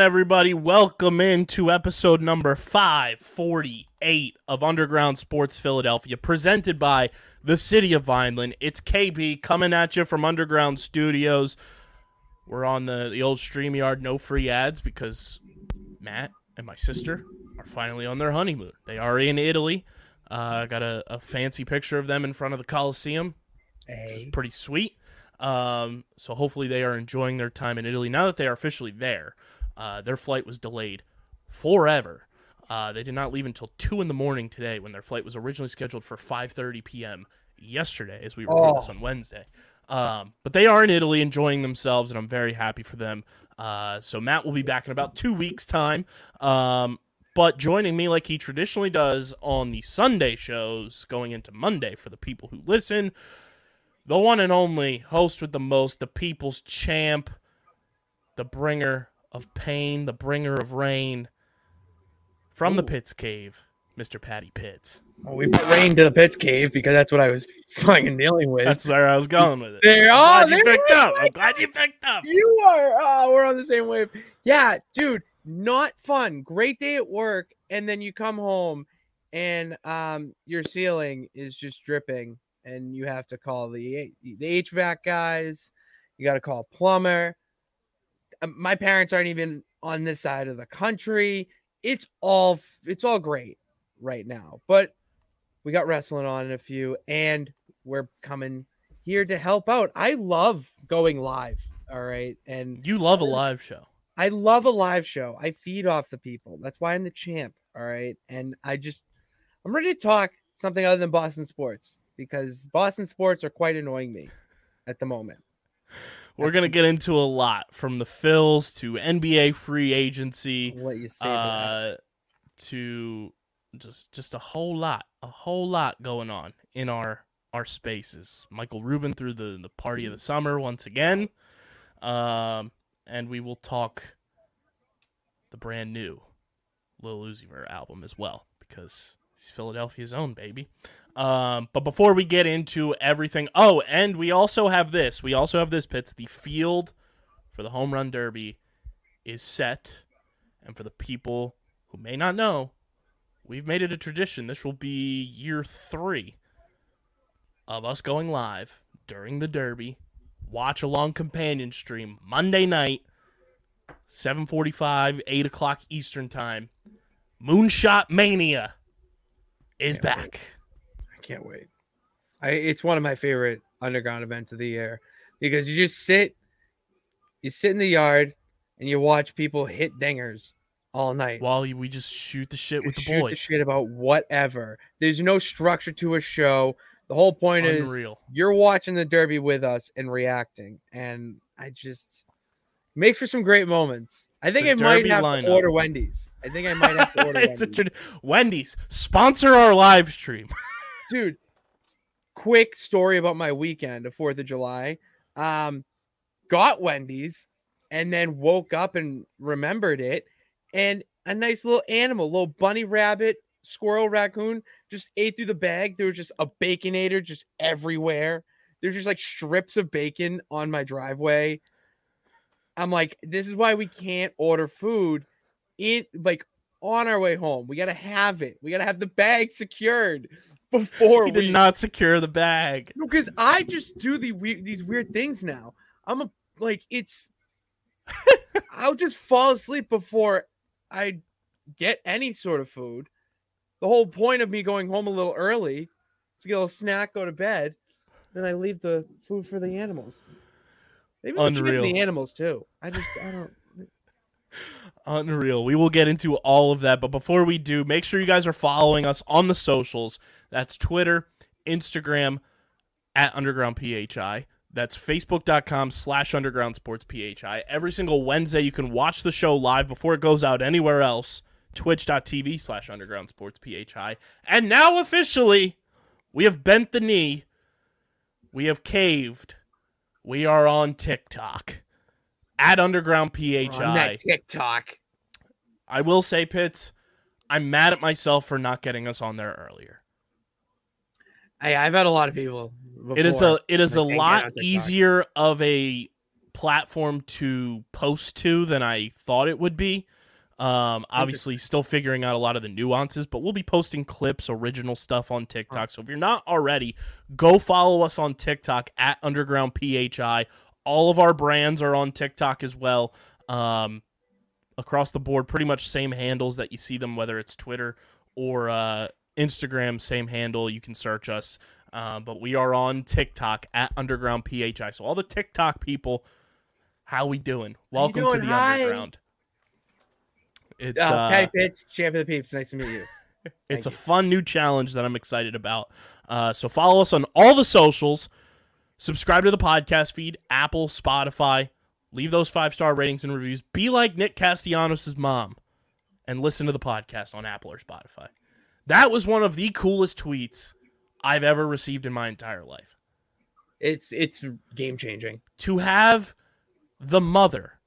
On, everybody? Welcome into episode number 548 of Underground Sports Philadelphia, presented by the City of Vineland. It's KB coming at you from Underground Studios. We're on the, the old StreamYard, no free ads, because Matt and my sister are finally on their honeymoon. They are in Italy. Uh, I got a, a fancy picture of them in front of the Coliseum which is pretty sweet. Um, so hopefully they are enjoying their time in Italy now that they are officially there. Uh, their flight was delayed forever. Uh, they did not leave until two in the morning today when their flight was originally scheduled for 5:30 p.m. yesterday, as we record this on Wednesday. Um, but they are in Italy enjoying themselves, and I'm very happy for them. Uh, so Matt will be back in about two weeks' time. Um, but joining me like he traditionally does on the Sunday shows going into Monday for the people who listen, the one and only host with the most, the people's champ, the bringer of pain, the bringer of rain, from the Pitts Cave, Mr. Patty Pitts. Well, we put rain to the Pitts cave because that's what I was fucking dealing with. That's where I was going with it. Oh, glad you picked up. I'm glad you picked up. you are. Oh, we're on the same wave. Yeah, dude, not fun. Great day at work, and then you come home, and um, your ceiling is just dripping, and you have to call the the HVAC guys. You got to call a plumber. Um, my parents aren't even on this side of the country. It's all it's all great right now, but we got wrestling on in a few, and we're coming here to help out. I love going live. All right, and You love a live show. I love a live show. I feed off the people. That's why I'm the champ. All right. And I just, I'm ready to talk something other than Boston sports because Boston sports are quite annoying me at the moment. We're going to get into a lot from the Phils to NBA free agency. I'll you say uh, to just just a whole lot, a whole lot going on in our our spaces. Michael Rubin through the the party of the summer once again, um, and we will talk the brand new Lil Uzi Vert album as well because he's Philadelphia's own baby. Um, but before we get into everything, oh, and we also have this. We also have this. Pitts the field for the home run derby is set, and for the people who may not know, we've made it a tradition. This will be year three of us going live during the Derby. Watch along companion stream Monday night, 7:45, 8 o'clock Eastern time. Moonshot Mania is back. I can't wait. I, it's one of my favorite underground events of the year because you just sit, you sit in the yard and you watch people hit dingers all night. While we just shoot the shit with the shoot boys. the shit about whatever. There's no structure to a show. The whole point is Unreal. you're watching the derby with us and reacting, and I just makes for some great moments. I think The I might Derby have lineup. to order Wendy's. I think I might have to order It's a Wendy's. trad- Wendy's sponsor our live stream. dude. Quick story about my weekend of Fourth of July. Um, got Wendy's and then woke up and remembered it, and a nice little animal, little bunny rabbit, squirrel, raccoon, just ate through the bag. There was just a baconator just everywhere. There's just like strips of bacon on my driveway. I'm like, this is why we can't order food in like on our way home. We gotta have it. We gotta have the bag secured before he we did not secure the bag. no, because I just do the we- these weird things now. I'm a like it's. I'll just fall asleep before I get any sort of food. The whole point of me going home a little early is to get a little snack, go to bed, then I leave the food for the animals. Maybe we Unreal. the animals too. I just I don't. Unreal. We will get into all of that, but before we do, make sure you guys are following us on the socials. That's Twitter, Instagram, at Underground PHI. That's facebook.com slash underground sports PHI. Every single Wednesday, you can watch the show live before it goes out anywhere else. Twitch.tv slash underground sports PHI. And now officially, we have bent the knee. We have caved. We are on TikTok at underground PHI. On that TikTok. I will say, Pitts, I'm mad at myself for not getting us on there earlier. Hey, I've had a lot of people. It is a it is a lot easier of a platform to post to than I thought it would be. Um, obviously, still figuring out a lot of the nuances, but we'll be posting clips, original stuff on TikTok. So if you're not already, go follow us on TikTok at Underground PHI. All of our brands are on TikTok as well. Um, across the board, pretty much same handles that you see them, whether it's Twitter or uh, Instagram, same handle. You can search us. Uh, but we are on TikTok at Underground PHI. So all the TikTok people, how we doing? Welcome doing? to the Hi. Underground. It's Uh, uh, Patty Pitts, champ of the peeps. Nice to meet you. it's a you. fun new challenge that I'm excited about. Uh, so follow us on all the socials. Subscribe to the podcast feed, Apple, Spotify. Leave those five star ratings and reviews. Be like Nick Castellanos' mom and listen to the podcast on Apple or Spotify. That was one of the coolest tweets I've ever received in my entire life. It's it's game changing. To have the mother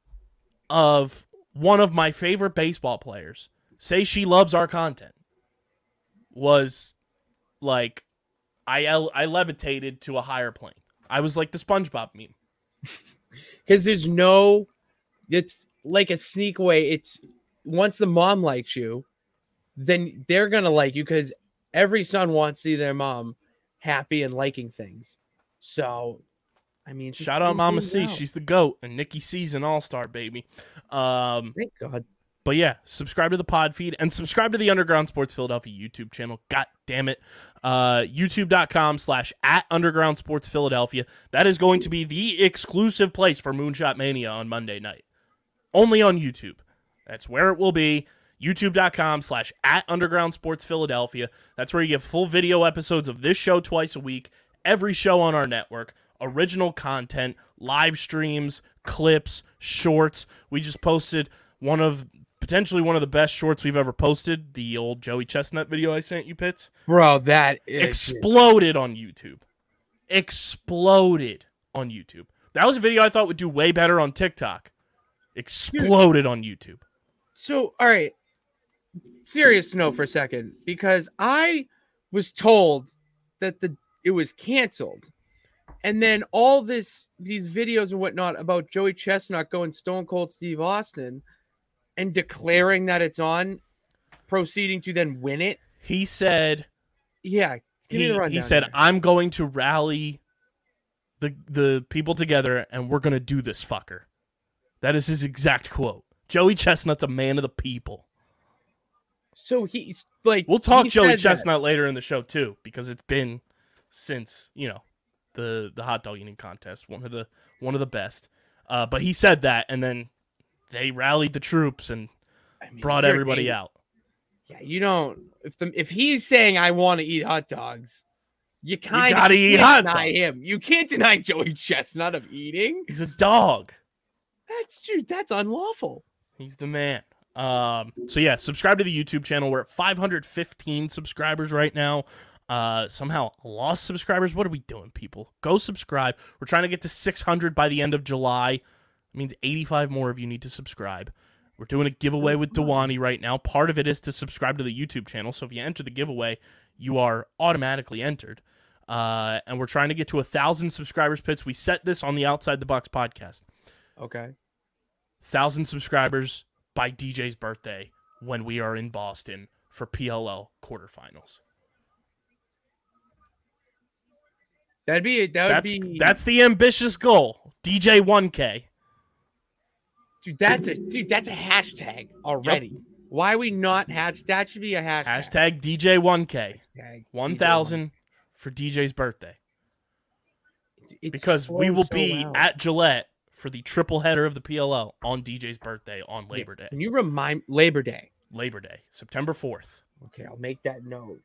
of one of my favorite baseball players say she loves our content was like I I levitated to a higher plane. I was like the SpongeBob meme. Because there's no it's like a sneak way it's once the mom likes you then they're gonna like you because every son wants to see their mom happy and liking things so i mean Shout out Mama C, out. she's the goat, and Nikki C's an all star baby. Um, thank god But yeah, subscribe to the pod feed and subscribe to the Underground Sports Philadelphia YouTube channel. God damn it. Uh, YouTube.com slash at Underground Sports Philadelphia. That is going to be the exclusive place for Moonshot Mania on Monday night. Only on YouTube. That's where it will be. YouTube.com slash at Underground Sports Philadelphia. That's where you get full video episodes of this show twice a week, every show on our network, original content, live streams, clips, shorts. We just posted one of potentially one of the best shorts we've ever posted, the old Joey Chestnut video I sent you, Pitts. bro that is Exploded on YouTube. Exploded on YouTube. That was a video I thought would do way better on TikTok. Exploded on YouTube. so all right serious note for a second because i was told that the it was canceled and then all this these videos and whatnot about joey chestnut going stone cold steve austin and declaring that it's on proceeding to then win it He said yeah give me he, he said here. I'm going to rally the the people together and we're going to do this fucker. That is his exact quote. Joey Chestnut's a man of the people. so he's like We'll talk Joey said that. Chestnut later in the show too, because it's been since you know the the hot dog eating contest, one of the one of the best. Uh, but he said that, and then they rallied the troops and I mean, brought everybody out. yeah you don't if the if he's saying i want to eat hot dogs you kind of gotta eat hot deny dogs. him you can't deny joey chestnut of eating He's a dog. that's true that's unlawful He's the man. Um, so yeah, subscribe to the YouTube channel. We're at 515 subscribers right now. Uh, somehow lost subscribers. What are we doing, people? Go subscribe. We're trying to get to 600 by the end of July. It means 85 more of you need to subscribe. We're doing a giveaway with Dewani right now. Part of it is to subscribe to the YouTube channel. So if you enter the giveaway, you are automatically entered. Uh, and we're trying to get to a thousand subscribers. Pitts. We set this on the Outside the Box podcast okay thousand subscribers by DJ's birthday when we are in Boston for PLL quarterfinals. that'd be that would That's be that's the ambitious goal. DJ 1K. Dude that's a dude that's a hashtag already why we not hash that should be a hashtag Hashtag DJ 1K. Hashtag 1000 for DJ's birthday It's because we will so be loud. at Gillette for the triple header of the PLL on DJ's birthday on Labor Day. Can you remind Labor Day? Labor Day, September 4th. Okay, I'll make that note.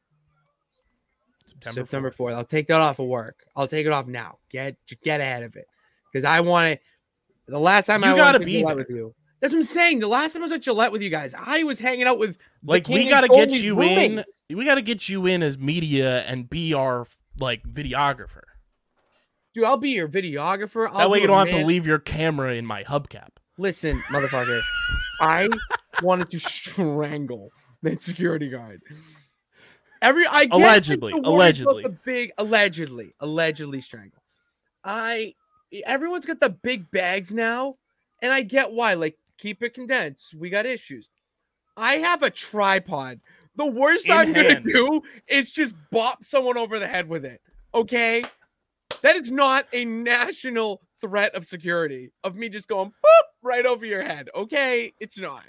September, September 4th. fourth. I'll take that off of work. I'll take it off now. Get get ahead of it because I want it. The last time You I gotta be there. with you. That's what I'm saying. The last time I was at Gillette with you guys, I was hanging out with Like we got to get you in. We got to get you in as media and be our like videographer. Dude, I'll be your videographer. I'll That way you don't have man- to leave your camera in my hubcap. Listen, motherfucker. I wanted to strangle that security guard. Every I Allegedly, allegedly. the big allegedly, allegedly strangle. I everyone's got the big bags now, and I get why. Like, keep it condensed. We got issues. I have a tripod. The worst In I'm gonna do is just bop someone over the head with it. Okay, that is not a national threat of security of me just going boop right over your head. Okay, it's not.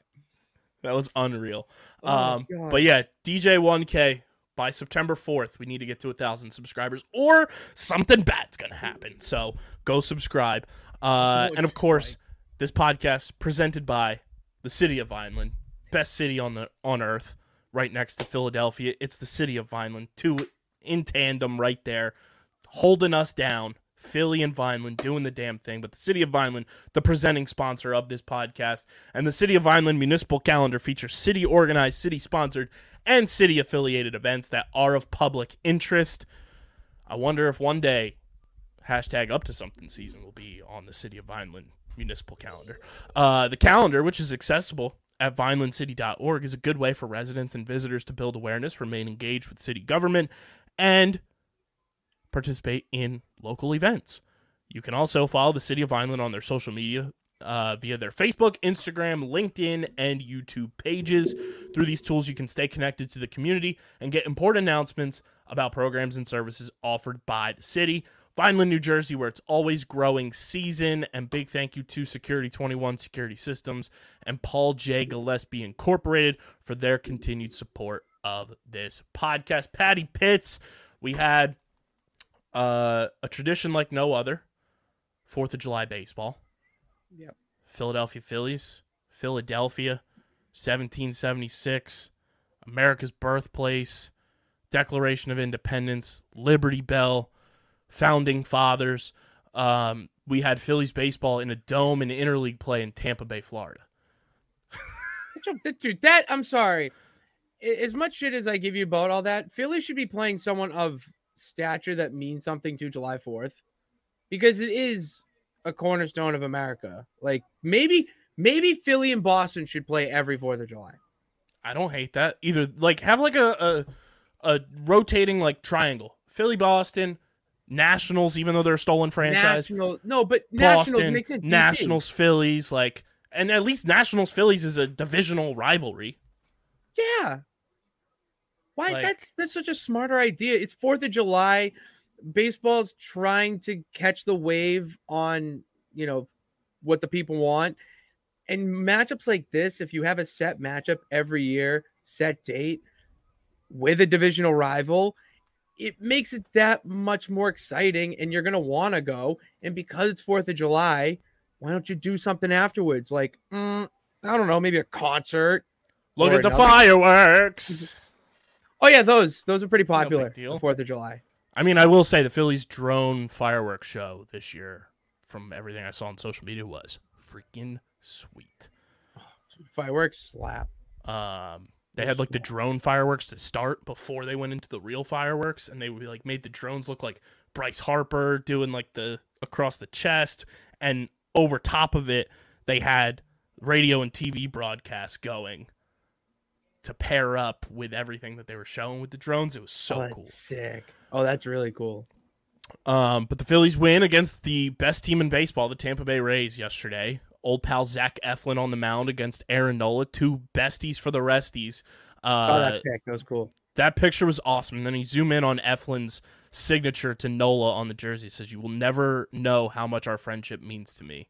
That was unreal. Oh, um, but yeah, DJ 1K by September 4th, we need to get to a thousand subscribers, or something bad's gonna happen. So go subscribe. Uh, and of course, this podcast presented by the city of Vineland, best city on the on earth, right next to Philadelphia. It's the city of Vineland, two in tandem right there, holding us down. Philly and Vineland doing the damn thing, but the City of Vineland, the presenting sponsor of this podcast, and the City of Vineland municipal calendar features city organized, city sponsored, and city affiliated events that are of public interest. I wonder if one day hashtag up to something season will be on the City of Vineland municipal calendar. Uh, the calendar, which is accessible at vinelandcity.org, is a good way for residents and visitors to build awareness, remain engaged with city government, and participate in local events. You can also follow the City of Vineland on their social media uh, via their Facebook, Instagram, LinkedIn, and YouTube pages. Through these tools, you can stay connected to the community and get important announcements about programs and services offered by the city. Vineland, New Jersey, where it's always growing season. And big thank you to Security 21 Security Systems and Paul J. Gillespie Incorporated for their continued support of this podcast. Patty Pitts, we had uh, a tradition like no other Fourth of July baseball. Yep. Philadelphia Phillies, Philadelphia, 1776, America's birthplace, Declaration of Independence, Liberty Bell, Founding Fathers. Um, we had Phillies baseball in a dome in interleague play in Tampa Bay, Florida. Dude, that I'm sorry. As much shit as I give you about all that, Philly should be playing someone of stature that means something to July 4th because it is a cornerstone of America. Like maybe, maybe Philly and Boston should play every 4th of July. I don't hate that either. Like have like a a, a rotating like triangle. Philly, Boston, Nationals, even though they're a stolen franchise. National, no, but Nationals Boston, it Nationals, Phillies, like, and at least Nationals, Phillies is a divisional rivalry. Yeah. Why? Like- that's that's such a smarter idea. It's Fourth of July. Baseball's trying to catch the wave on you know what the people want, and matchups like this. If you have a set matchup every year, set date with a divisional rival, it makes it that much more exciting, and you're gonna want to go. And because it's Fourth of July, why don't you do something afterwards? Like mm, I don't know, maybe a concert. Look at the fireworks. Oh yeah, those those are pretty popular. the Fourth of July. I mean, I will say the Phillies drone fireworks show this year, from everything I saw on social media, was freaking sweet. Fireworks slap. Um, they had like the drone fireworks to start before they went into the real fireworks, and they would like made the drones look like Bryce Harper doing like the across the chest, and over top of it, they had radio and TV broadcasts going to pair up with everything that they were showing with the drones. It was so oh, that's cool. Sick. Oh, that's really cool. Um, but the Phillies win against the best team in baseball, the Tampa Bay Rays, yesterday. Old pal Zach Eflin on the mound against Aaron Nola, two besties for the resties. Oh, Uh, that pick. That was cool. that picture was awesome. And then you zoom in on Eflin's signature to Nola on the jersey. It says, "You will never know how much our friendship means to me."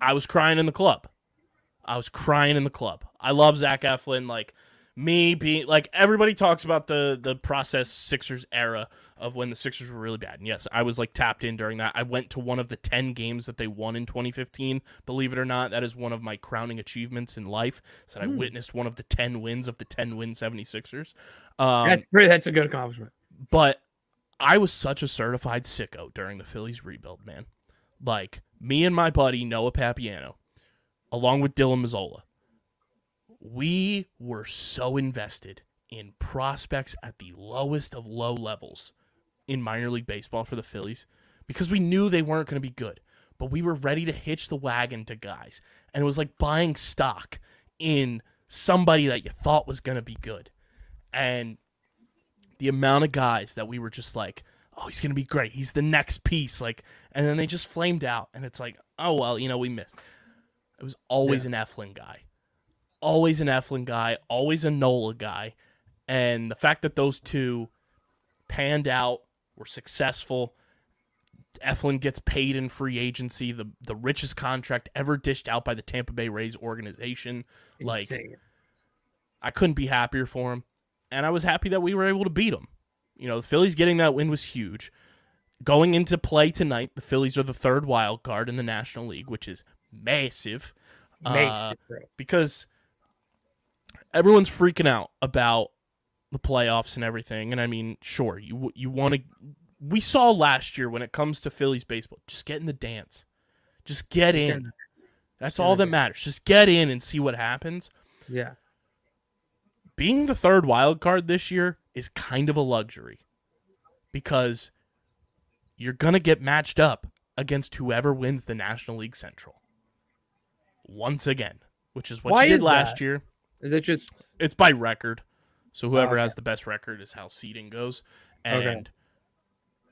I was crying in the club. I was crying in the club. I love Zach Eflin. Like me being like everybody talks about the the process Sixers era of when the Sixers were really bad. And yes, I was like tapped in during that. I went to one of the 10 games that they won in 2015. Believe it or not, that is one of my crowning achievements in life. So I witnessed one of the 10 wins of the 10 win 76ers. Um, that's pretty, that's a good accomplishment. but I was such a certified sicko during the Phillies rebuild, man. Like me and my buddy Noah Papiano, along with Dylan Mazzola, we were so invested in prospects at the lowest of low levels in minor league baseball for the Phillies because we knew they weren't going to be good, but we were ready to hitch the wagon to guys. And it was like buying stock in somebody that you thought was going to be good. And the amount of guys that we were just like, oh, he's gonna be great. He's the next piece. Like, and then they just flamed out, and it's like, oh well, you know, we missed. It was always an Eflin guy, always an Eflin guy, always a Nola guy, and the fact that those two panned out, were successful. Eflin gets paid in free agency, the the richest contract ever dished out by the Tampa Bay Rays organization. Like, I couldn't be happier for him. And I was happy that we were able to beat him. You know, the Phillies getting that win was huge. Going into play tonight, the Phillies are the third wild card in the National League, which is massive. uh, because everyone's freaking out about the playoffs and everything. And I mean, sure, you you want to. We saw last year when it comes to Phillies baseball, just get in the dance, just get in. That's all that matters. Just get in and see what happens Yeah. being the third wild card this year is kind of a luxury because you're going to get matched up against whoever wins the National League Central. Once again, which is what Why you did last that? year. Is it just It's by record. So whoever okay. has the best record is how seeding goes. And Okay.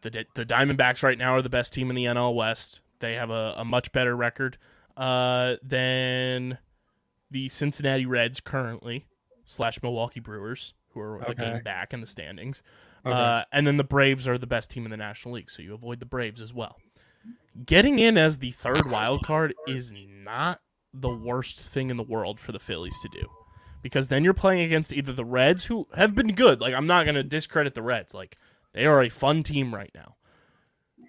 the the Diamondbacks right now are the best team in the NL West. They have a, a much better record uh, than the Cincinnati Reds currently slash Milwaukee Brewers, who are a game back in the standings. Okay. Uh, and then the Braves are the best team in the National League, so you avoid the Braves as well. Getting in as the third wild card is not the worst thing in the world for the Phillies to do. Because then you're playing against either the Reds, who have been good. Like, I'm not going to discredit the Reds. Like, they are a fun team right now.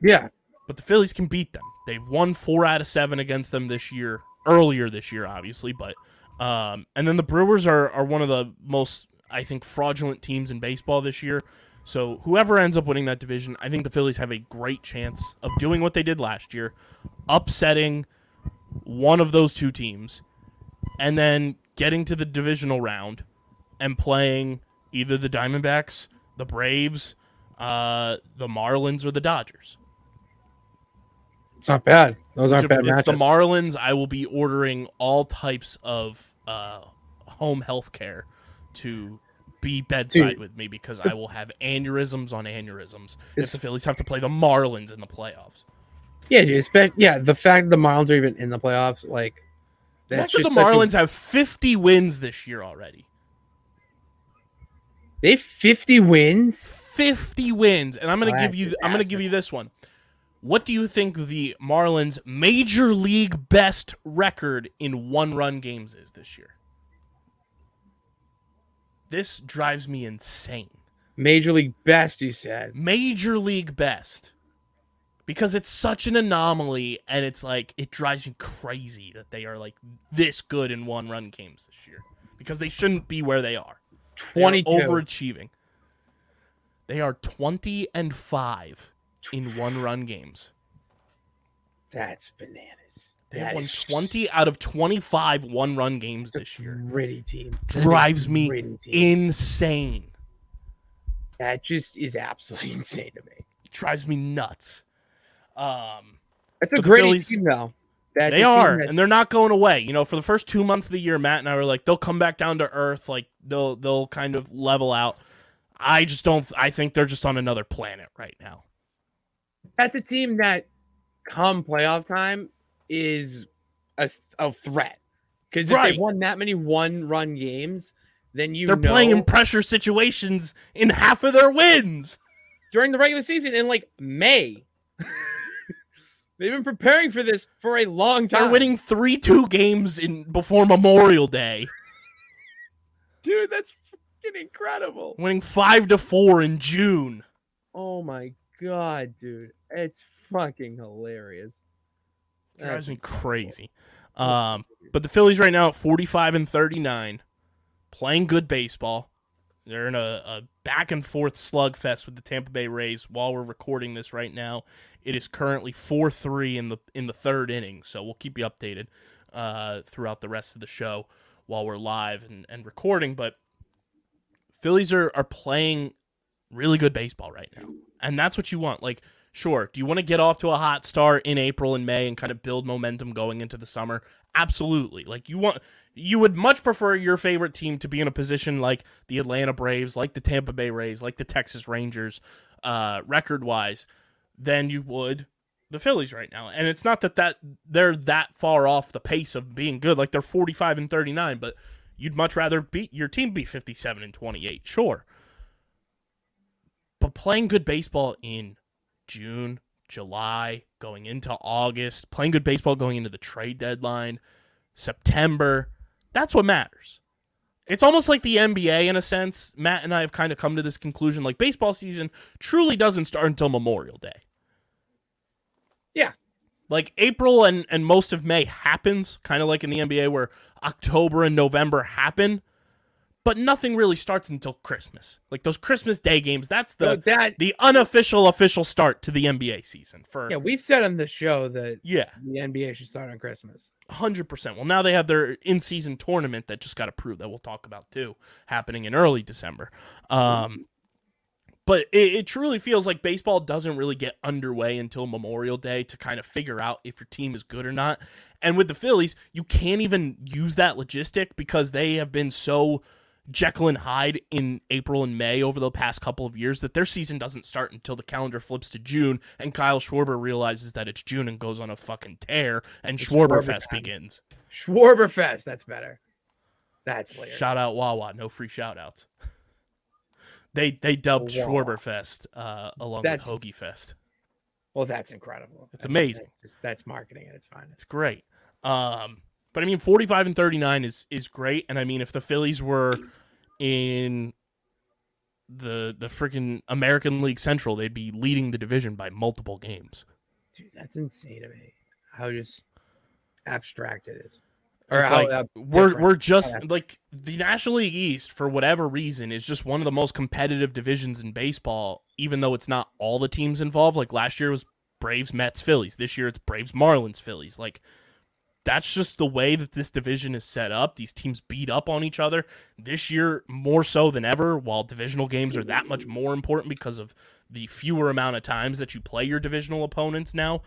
yeah? But the Phillies can beat them. They've won four out of seven against them this year, earlier this year, obviously. But um, and then the Brewers are are one of the most I think fraudulent teams in baseball this year. So whoever ends up winning that division, I think the Phillies have a great chance of doing what they did last year, upsetting one of those two teams, and then getting to the divisional round and playing either the Diamondbacks, the Braves, uh, the Marlins, or the Dodgers. It's not bad. Those aren't If bad it's the. Marlins, I will be ordering all types of uh, home health care to be bedside Dude. with me because I will have aneurysms on aneurysms if the Phillies have to play the Marlins in the playoffs. yeah, dude. Expect, yeah, the fact the Marlins are even in the playoffs, like The that's fact that the a- Marlins have 50 wins this year already. they have 50 wins. 50 wins, and I'm going Oh, to give you I'm going to give you this one. What do you think the Marlins major league best record in one-run games is this year? This drives me insane. Major League best, you said. Major league best. Because it's such an anomaly and it's like it drives me crazy that they are like this good in one-run games this year because they shouldn't be where they are. They are overachieving. They are 20 and 5 in one-run games. That's bananas. They That have won is 20 out of 25 one-run games this year. Gritty team. That is a Drives me team. insane. That just is absolutely insane to me. drives me nuts. Um, That's a great Phillies- team, though. That's they are, that- and they're not going away. You know, for the first two months of the year, Matt and I were like, they'll come back down to earth. Like they'll they'll kind of level out. I just don't. I think they're just on another planet right now. that's a team that, come playoff time, is a, a threat. Because if Right. they've won that many one-run games, then you They're know playing in pressure situations in half of their wins. during the regular season in like May. They've been preparing for this for a long time. They're winning three two games in before Memorial Day. dude. That's fucking incredible. winning five to four in June. Oh my god, dude. It's fucking hilarious. drives me crazy. Um, but the Phillies right now at 45 and 39, playing good baseball. They're in a, a back and forth slugfest with the Tampa Bay Rays while we're recording this right now. It is currently 4-3 in the in the third inning, so we'll keep you updated uh, throughout the rest of the show while we're live and, and recording. But Phillies are, are playing really good baseball right now. And that's what you want. Like, sure, do you want to get off to a hot start in April and May and kind of build momentum going into the summer? Absolutely. Like you want you would much prefer your favorite team to be in a position like the Atlanta Braves, like the Tampa Bay Rays, like the Texas Rangers, uh, record wise, than you would the Phillies right now. And it's not that, that they're that far off the pace of being good. Like they're 45 and 39, but you'd much rather beat your team be 57 and 28. Sure. But playing good baseball in June, July, going into August, playing good baseball going into the trade deadline, September, that's what matters. It's almost like the NBA in a sense. Matt and I have kind of come to this conclusion like baseball season truly doesn't start until Memorial Day. Yeah. Like April and, and most of May happens, kind of like in the NBA where October and November happen, but nothing really starts until Christmas. Like those Christmas Day games, that's the So that the unofficial official start to the NBA season for yeah, we've said on the show that yeah, the NBA should start on Christmas. hundred percent. Well, now they have their in-season tournament that just got approved that we'll talk about too, happening in early December. Um, but it, it truly feels like baseball doesn't really get underway until Memorial Day to kind of figure out if your team is good or not. And with the Phillies, you can't even use that logistic because they have been so Jekyll and Hyde in April and May over the past couple of years that their season doesn't start until the calendar flips to June and Kyle Schwarber realizes that it's June and goes on a fucking tear and It's Schwarberfest Schwarber begins. Schwarberfest, that's better. That's hilarious. Shout out Wawa, no free shout outs. They they dubbed Wawa. Schwarberfest uh, along That's- with Hoagie Fest. Well, that's incredible. It's amazing. That's, that's marketing at its fine. It's great. Um, but I mean, 45 and 39 is is great. And I mean, if the Phillies were in the the freaking American League Central, they'd be leading the division by multiple games. Dude, that's insane to me. How just abstract it is. Or It's how, like, uh, we're we're just Yeah. like the National League East for whatever reason is just one of the most competitive divisions in baseball. Even though it's not all the teams involved. Like last year was Braves, Mets, Phillies. This year it's Braves, Marlins, Phillies. Like that's just the way that this division is set up. These teams beat up on each other this year more so than ever. While divisional games are that much more important because of the fewer amount of times that you play your divisional opponents now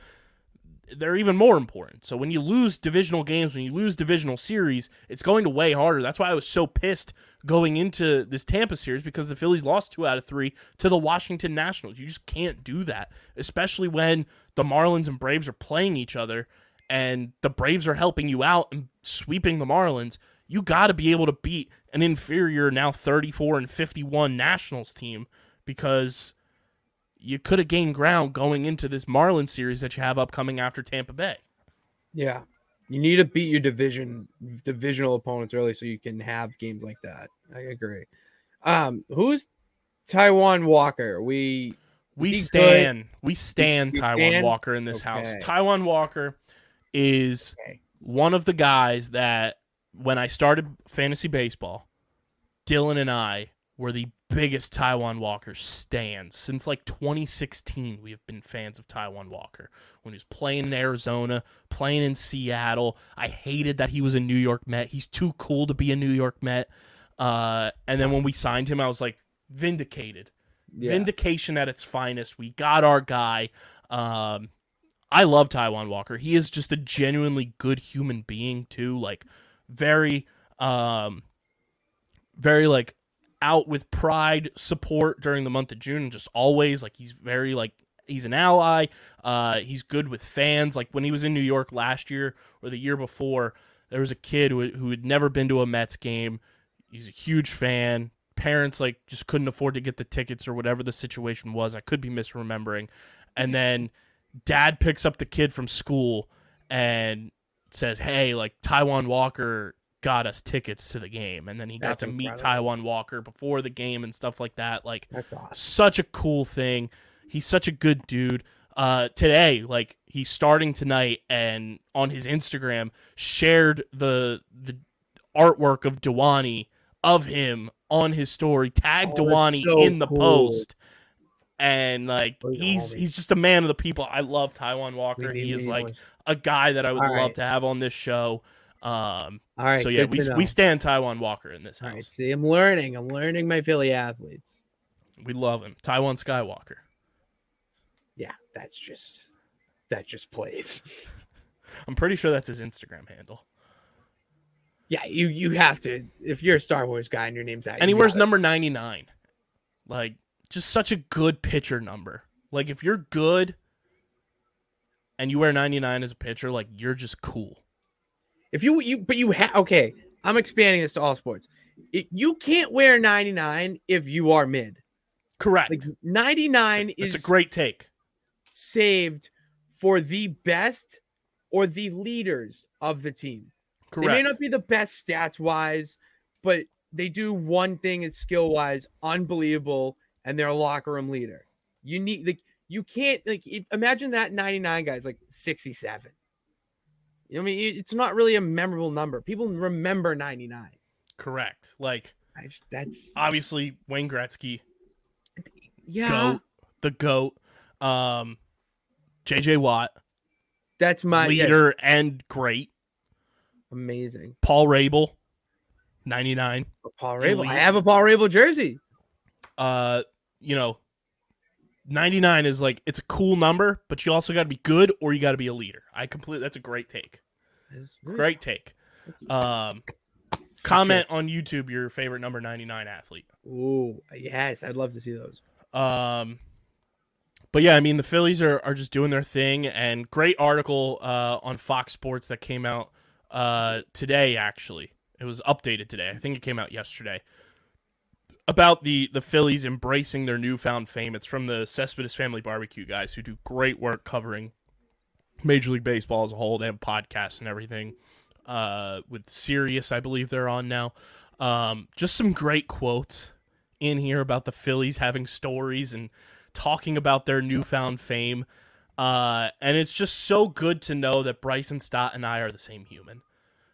they're even more important. So when you lose divisional games, when you lose divisional series, it's going to weigh harder. That's why I was so pissed going into this Tampa series because the Phillies lost two out of three to the Washington Nationals. You just can't do that, especially when the Marlins and Braves are playing each other and the Braves are helping you out and sweeping the Marlins. You got to be able to beat an inferior now 34 and 51 Nationals team because you could have gained ground going into this Marlins series that you have upcoming after Tampa Bay. Yeah. You need to beat your division divisional opponents early so you can have games like that. I agree. Um, who's Taijuan Walker? We We stand, we stand Taijuan stand? Walker in this house. Taijuan Walker is Okay. one of the guys that when I started fantasy baseball, Dylan and I were the biggest Taijuan Walker stands since like 2016. We have been fans of Taijuan Walker when he was playing in Arizona, playing in Seattle. I hated that he was a New York Met. He's too cool to be a New York Met. Uh, and then when we signed him, I was like vindicated Yeah. vindication at its finest. We got our guy. Um, I love Taijuan Walker. He is just a genuinely good human being too. Like very, um, very like out with pride support during the month of June. and Just always like he's very like he's an ally. Uh, he's good with fans. Like when he was in New York last year or the year before, there was a kid who who had never been to a Mets game. He's a huge fan. Parents like just couldn't afford to get the tickets or whatever the situation was. I could be misremembering. And then dad picks up the kid from school and says, "Hey, like Taijuan Walker got us tickets to the game, and then he got That's to meet. Taijuan Walker before the game and stuff like that. Like awesome. such a cool thing. He's such a good dude. Uh, today, like he's starting tonight, and on his Instagram shared the the artwork of Dewani of him on his story, tagged Oh, Dewani so in the cool. post, and like are he's he's just a man of the people. I love Taijuan Walker. He is like a guy that I would All love right. to have on this show. Um, All right. so yeah, we we stand Taijuan Walker in this house. right. See, I'm learning. I'm learning my Philly athletes. We love him. Taijuan Skywalker. Yeah, that's just that just plays. I'm pretty sure that's his Instagram handle. yeah, you you have to if you're a Star Wars guy and your name's that. and he wears number 99 like just such a good pitcher number like if you're good and you wear 99 as a pitcher like you're just cool If you you but you have okay, I'm expanding this to all sports. It, you can't wear 99 if you are mid. correct Like 99 it's is a great take saved for the best or the leaders of the team. Correct. They may not be the best stats wise, but they do one thing is skill wise unbelievable, and they're a locker room leader. You need like you can't like imagine that 99 guys like 67. You know what I mean? It's not really a memorable number. People remember 99. correct like I that's obviously wayne gretzky yeah. goat the goat um jj watt That's my leader and great amazing. paul rabil 99 Paul Rabil. I have a Paul Rabil jersey. uh you know 99 is like it's a cool number but you also got to be good or you got to be a leader. I completely that's a great take. Great take. Um comment on youtube your favorite number 99 athlete. Ooh, yes, I'd love to see those. um but yeah i mean the phillies are, are just doing their thing and great article uh on fox sports that came out uh today actually. It was updated today. I think it came out yesterday about the the Phillies embracing their newfound fame. It's from the Cespedes Family Barbecue guys who do great work covering Major League Baseball as a whole. They have podcasts and everything. Uh, with Sirius, I believe they're on now. Um, just some great quotes in here about the Phillies having stories and talking about their newfound fame. Uh, and it's just so good to know that Bryson Stott and I are the same human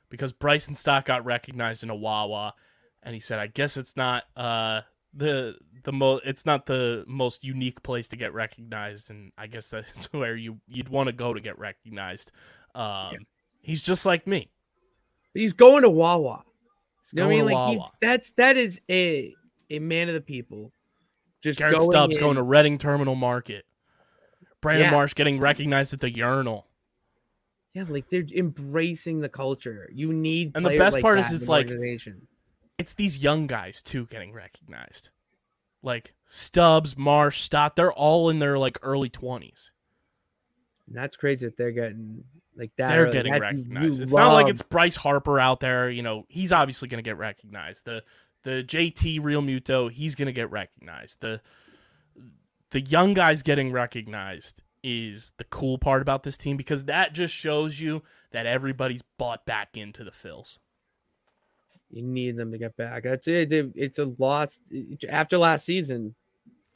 because Bryson Stott got recognized in a Wawa and he said, "I guess it's not uh the the mo it's not the most unique place to get recognized, and I guess that's where you you'd want to go to get recognized." Um, he's just like me. He's going to Wawa. He's You know what I mean? Like he's that's that is a a man of the people. Just Garrett going Stubbs in- going to Reading Terminal Market. Brandon Yeah. Marsh getting recognized at the urinal. Yeah, like they're embracing the culture. You need And the best like part is it's like-. It's these young guys too getting recognized. Like Stubbs, Marsh, Stott, they're all in their like early twenties. And that's crazy that they're getting like that. they're early. getting you recognized. It's not like it's Bryce Harper out there. You know, he's obviously going to get recognized. The the JT Realmuto, he's going to get recognized. The the young guys getting recognized is the cool part about this team because that just shows you that everybody's bought back into the Phils. You need them to get back. That's it. They- It's a lost after last season.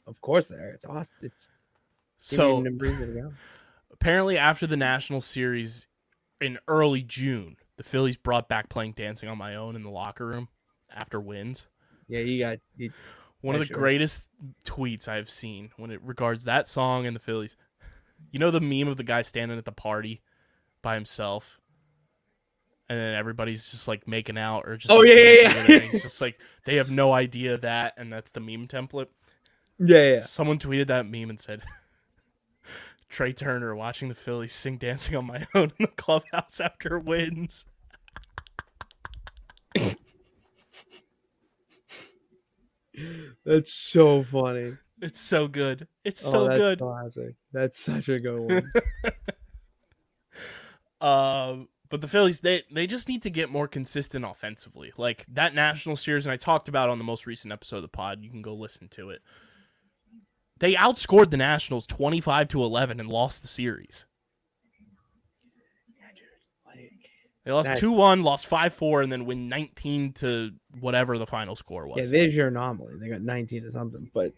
Of course, there. It's awesome. It's So them a reason apparently, after the National Series in early June, the Phillies brought back playing "Dancing on My Own" in the locker room after wins. Yeah, you got. You, One of the sure. greatest tweets I've seen when it regards that song and the Phillies. You know the meme of the guy standing at the party by himself, and then everybody's just like making out or just Oh, like, yeah, yeah, yeah. with it, and It's just like they have no idea that, and that's the meme template. yeah, yeah. Someone tweeted that meme and said, "Trea Turner watching the Phillies sing "Dancing on My Own" in the clubhouse after wins." That's so funny. It's so good. It's Oh, so that's good. Classic. That's such a good one. Um, but the Phillies, they they just need to get more consistent offensively. Like that national series, and I talked about on the most recent episode of the pod. You can go listen to it. They outscored the Nationals twenty five to eleven and lost the series. like, They lost two one, lost five four, and then win nineteen to whatever the final score was. Yeah, there's your anomaly. They got 19 or something, but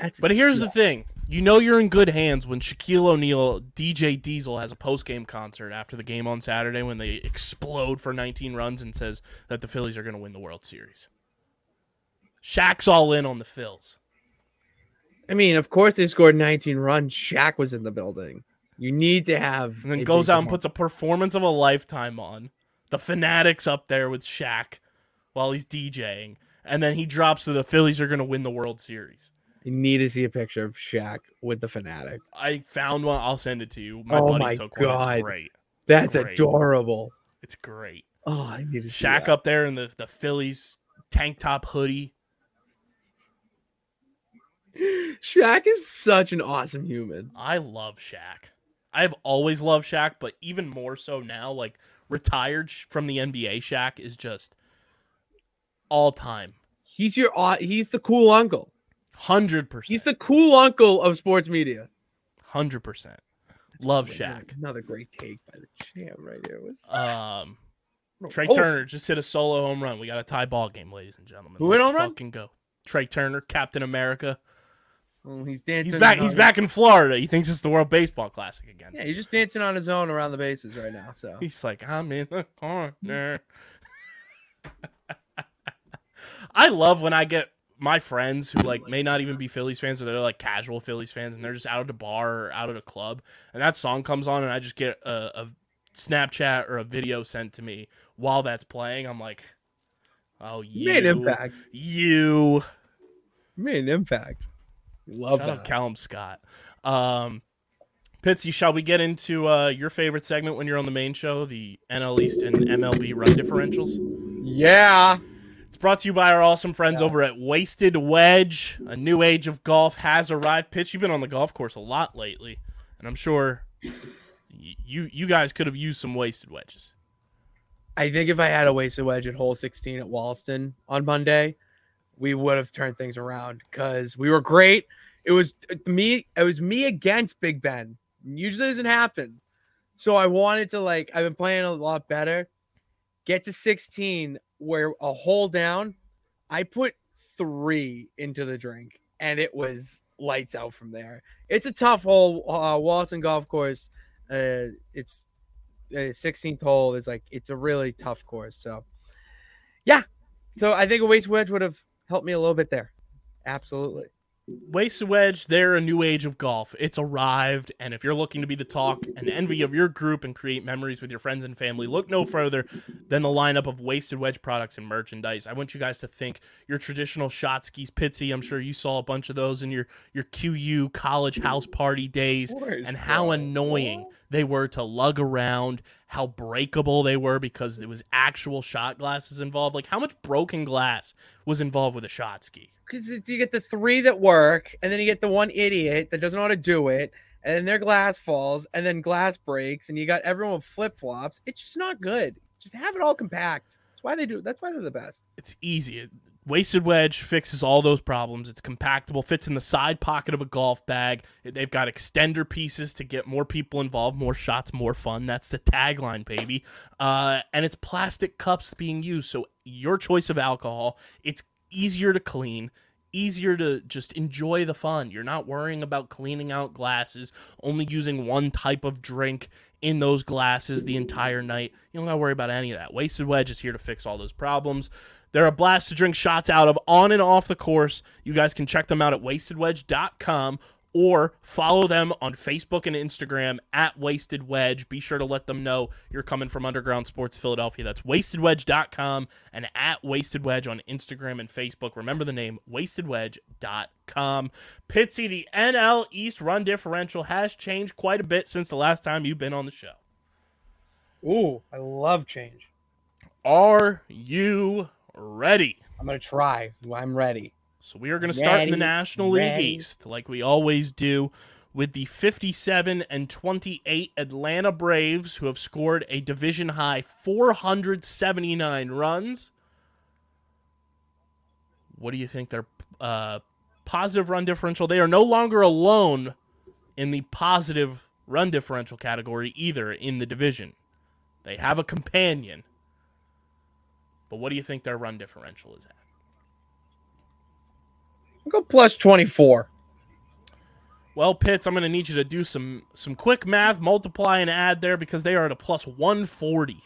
that's. But here's the thing: you know you're in good hands when Shaquille O'Neal, DJ Diesel has a post game concert after the game on Saturday when they explode for 19 runs and says that the Phillies are going to win the World Series. Shaq's all in on the Phils. I mean, of course they scored 19 runs. Shaq was in the building. You need to have. And then goes big out and puts a performance of a lifetime on. The Fanatics up there with Shaq while he's DJing. And then he drops to the Phillies are going to win the World Series. You need to see a picture of Shaq with the fanatic. I found one. I'll send it to you. My Oh buddy my took one. God. It's great. That's Great. adorable. It's great. Oh, I need to see Shaq up there in the, the Phillies tank top hoodie. Shaq is such an awesome human. I love Shaq. I've always loved Shaq, but even more so now. Like retired from the NBA, Shaq is just all time, He's your. Uh, he's the cool uncle. Hundred He's the cool uncle of sports media. hundred percent. Love Shaq. Another great take by the champ right here. Was Um, Trea Oh, Turner just hit a solo home run. We got a tie ball game, ladies and gentlemen. Who Let's home run? Fucking go, Trea Turner, Captain America. well, he's dancing. He's back. He's back in Florida. He thinks it's the World Baseball Classic again. Yeah, he's just dancing on his own around the bases right now. So He's like, I'm in the corner. I love when I get my friends who like may not even be Phillies fans or they're like casual Phillies fans and they're just out at a bar or out at a club and that song comes on and I just get a, a Snapchat or a video sent to me while that's playing. I'm like, oh, you, you made an impact. you. You made an impact. Love Shout out that. Calum Scott. Um, Pitsy, shall we get into uh, your favorite segment when you're on the main show, the NL East and MLB run differentials? Yeah. It's brought to you by our awesome friends over at Wasted Wedge. A new age of golf has arrived. Pitch, you've been on the golf course a lot lately, and I'm sure you you guys could have used some wasted wedges. I think if I had a wasted wedge at hole 16 at Walston on Monday, we would have turned things around because we were great. It was uh, me. It was me against Big Ben. Usually doesn't happen. So I wanted to like. I've been playing a lot better. Get to 16 where a hole down. I put three into the drink and it was lights out from there. It's a tough hole. Uh, Walton Golf Course. Uh, it's uh, 16th hole is like it's a really tough course. So, yeah. So I think a wasted wedge would have helped me a little bit there. Absolutely. Wasted Wedge, they're a new age of golf. It's arrived, and if you're looking to be the talk and envy of your group and create memories with your friends and family, look no further than the lineup of Wasted Wedge products and merchandise. I want you guys to think your traditional shot skis, Pitsy. I'm sure you saw a bunch of those in your your QU college house party days, and how annoying they were to lug around, how breakable they were because there was actual shot glasses involved. Like how much broken glass was involved with a shot ski? Because you get the three that work, and then you get the one idiot that doesn't know how to do it, and then their glass falls, and then glass breaks, and you got everyone with flip flops. It's just not good. Just have it all compact. That's why they do. That's why they're the best. it's easy. Wasted Wedge fixes all those problems. It's compactable, fits in the side pocket of a golf bag. They've got extender pieces to get more people involved, more shots, more fun. That's the tagline, baby. Uh, and it's plastic cups being used, so your choice of alcohol. It's easier to clean, easier to just enjoy the fun. You're not worrying about cleaning out glasses, only using one type of drink in those glasses the entire night. You don't got to worry about any of that. Wasted Wedge is here to fix all those problems. They're a blast to drink shots out of on and off the course. You guys can check them out at wastedwedge.com or follow them on Facebook and Instagram at Wasted Wedge. Be sure to let them know you're coming from Underground Sports Philadelphia. That's wastedwedge.com and at Wasted Wedge on Instagram and Facebook. Remember the name wastedwedge.com. Pitsy, the NL East run differential has changed quite a bit since the last time you've been on the show. Ooh, I love change. Are you ready? I'm gonna try. I'm ready. So we are going to start in the Ready, National League. East, like we always do, with the 57 and 28 Atlanta Braves, who have scored a division high 479 runs. What do you think their uh, positive run differential? They are no longer alone in the positive run differential category either in the division. They have a companion. But what do you think their run differential is at? I'll go plus 24. Well, Pitts, I'm going to need you to do some some quick math, multiply and add there because they are at a plus 140.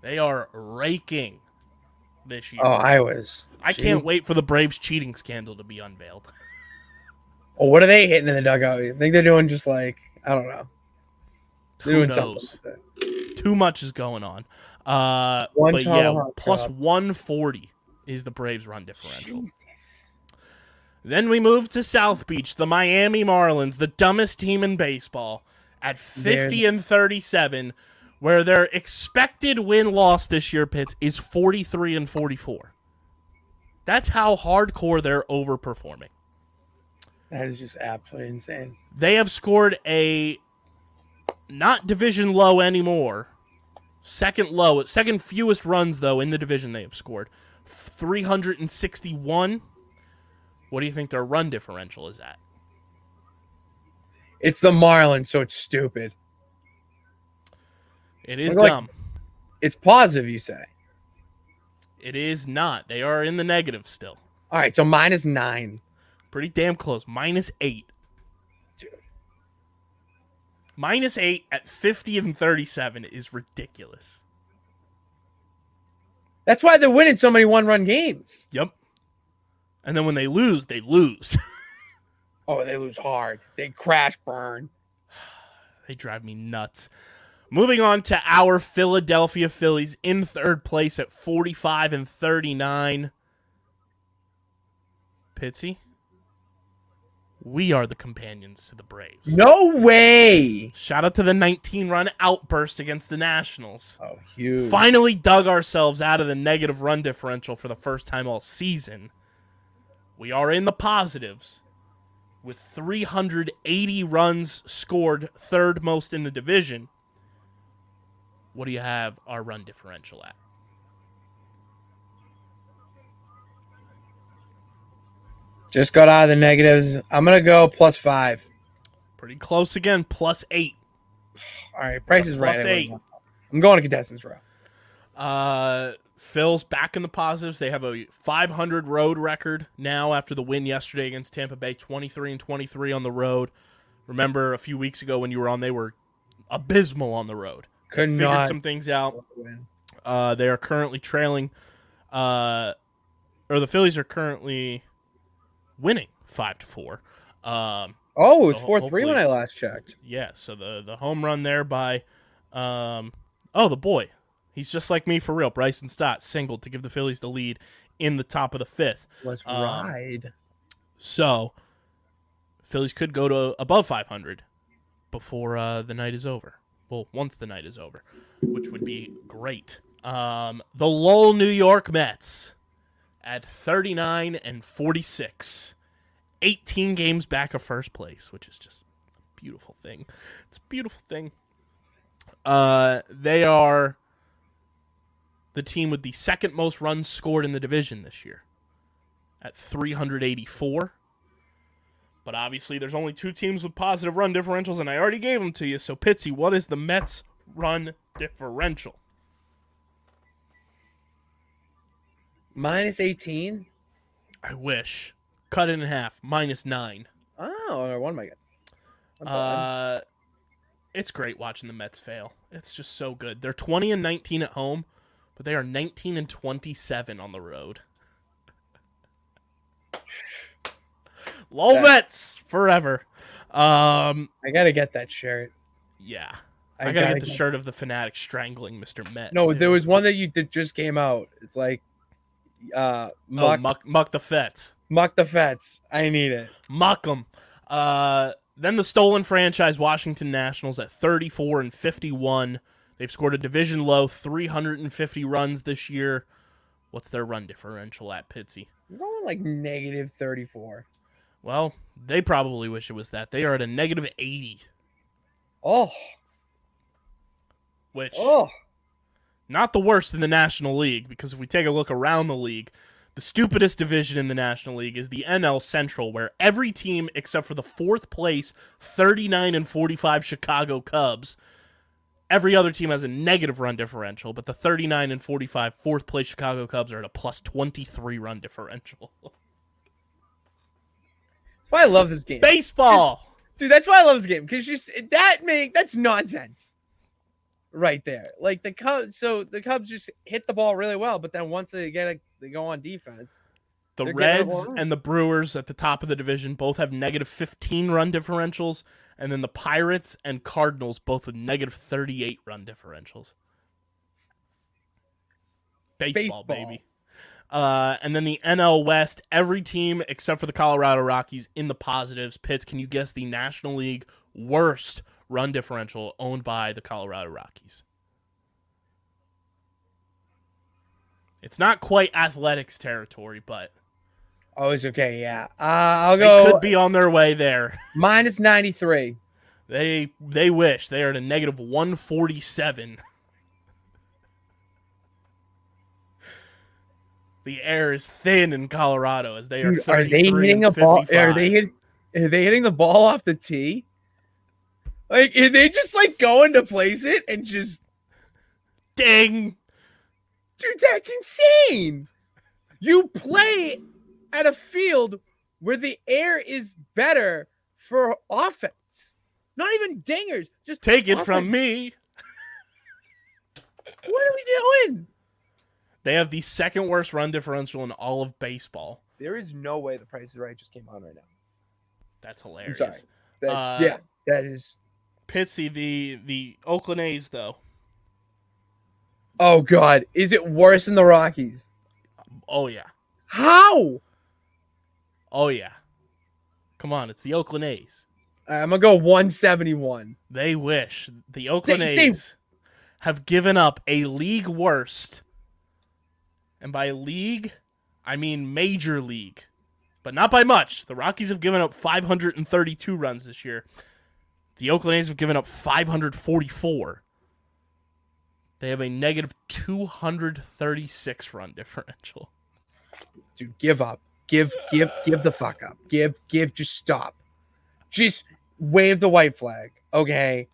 They are raking this year. Oh, I was. I can't wait for the Braves cheating scandal to be unveiled. Oh, what are they hitting in the dugout? I think they're doing just like I don't know. They're Who knows? like. Too much is going on. Uh, One but yeah, tomahawk plus chop. 140 is the Braves run differential. Jesus. Then we move to South Beach, the Miami Marlins, the dumbest team in baseball, at 50 and 37, where their expected win loss this year, Pitts, is 43 and 44. That's how hardcore they're overperforming. That is just absolutely insane. They have scored a not division low anymore. Second low, second fewest runs though in the division they have scored. 361. What do you think their run differential is at? It's the Marlins, so it's stupid. It is like- dumb. It's positive, you say. It is not. They are in the negative still. All right, so minus nine. Pretty damn close. Minus eight. Minus eight at 50 and 37 is ridiculous. That's why they're winning so many one-run games. Yep. And then when they lose, they lose. Oh, they lose hard. They crash burn. They drive me nuts. Moving on to our Philadelphia Phillies in third place at 45 and 39. Pitsy, we are the companions to the Braves. No way. Shout out to the 19 run outburst against the Nationals. Oh, huge. Finally dug ourselves out of the negative run differential for the first time all season. We are in the positives with 380 runs scored, third most in the division. What do you have our run differential at? Just got out of the negatives. I'm gonna go plus five. Pretty close again, plus eight. All right, price is Plus right. eight. I'm going to contestants row. Uh, Phil's back in the positives. They have a 500 road record now after the win yesterday against Tampa Bay, 23 and 23 on the road. Remember a few weeks ago when you were on, they were abysmal on the road. Could Figured not some things out. Uh, they are currently trailing, uh, or the Phillies are currently winning five to four. Um, Oh, it was So four three when I last checked. yeah, so the the home run there by, um, oh the boy, he's just like me for real. Bryson Stott singled to give the Phillies the lead in the top of the fifth. Let's Um, ride. So, Phillies could go to above 500 before uh, the night is over. Well, once the night is over, which would be great. Um, the Lowell New York Mets at 39 and 46, 18 games back of first place, which is just a beautiful thing. It's a beautiful thing. Uh, they are the team with the second most runs scored in the division this year at 384. But obviously, there's only two teams with positive run differentials, and I already gave them to you. So, Pitsy, what is the Mets' run differential? Minus eighteen. I wish. Cut it in half. Minus nine. Oh, I won my guess. Uh, it's great watching the Mets fail. It's just so good. They're 20 and 19 at home, but they are 19 and 27 on the road. Low That- Mets forever. Um, I gotta get that shirt. yeah. I, gotta, get the get- shirt of the fanatic strangling Mr. Met. No, too. there was one that you that just came out. It's like, uh, Oh, muck, muck, muck the Fets. muck the Fets. I need it. Muck them. Uh, then the stolen franchise Washington Nationals at 34 and 51. They've scored a division low 350 runs this year. What's their run differential at Pitsy? Going like negative thirty four. Well, they probably wish it was that. They are at a negative 80, Oh, which oh, not the worst in the National League because if we take a look around the league, the stupidest division in the National League is the NL Central, where every team except for the fourth place 39 and 45 Chicago Cubs Every other team has a negative run differential, but the 39 and 45 fourth place Chicago Cubs are at a plus 23 run differential. That's why I love this game. Baseball. Dude, that's why I love this game because just that make that's nonsense, right there. Like the Cubs, so the Cubs just hit the ball really well, but then once they get a, they go on defense. The They're giving it Reds and the Brewers at the top of the division both have negative 15 run differentials, and then the Pirates and Cardinals both with negative 38 run differentials. Baseball, Baseball. baby. Uh, and then the NL West, every team except for the Colorado Rockies in the positives. Pitts, can you guess the National League worst run differential owned by the Colorado Rockies? It's not quite athletics territory, but Oh, it's okay. Yeah, uh, I'll they go could be on their way there. minus ninety three. They they wish they are at a negative one forty seven. The air is thin in Colorado as they are. Dude, are they hitting a ball? Are they hit, Are they hitting the ball off the tee? Like, are they just like going to place it and just, Ding! dude, that's insane. You play at a field where the air is better for offense. Not even dingers. Just Take it from me. What are we doing? They have the second worst run differential in all of baseball. There is no way the Price is Right just came on right now. That's I'm hilarious. sorry. That's Uh, yeah. That is. Pitsy, the the Oakland A's though. Oh God, is it worse than the Rockies? Oh yeah. How? Oh yeah. Come on, it's the Oakland A's. I'm gonna go 171. They wish the Oakland They- they- A's have given up a league worst, and by league, I mean major league, but not by much. The Rockies have given up 532 runs this year. The Oakland A's have given up 544. They have a negative 236 run differential. Dude, give up. Give, give, give the fuck up. Give, give. Just stop. Just wave the white flag. Okay.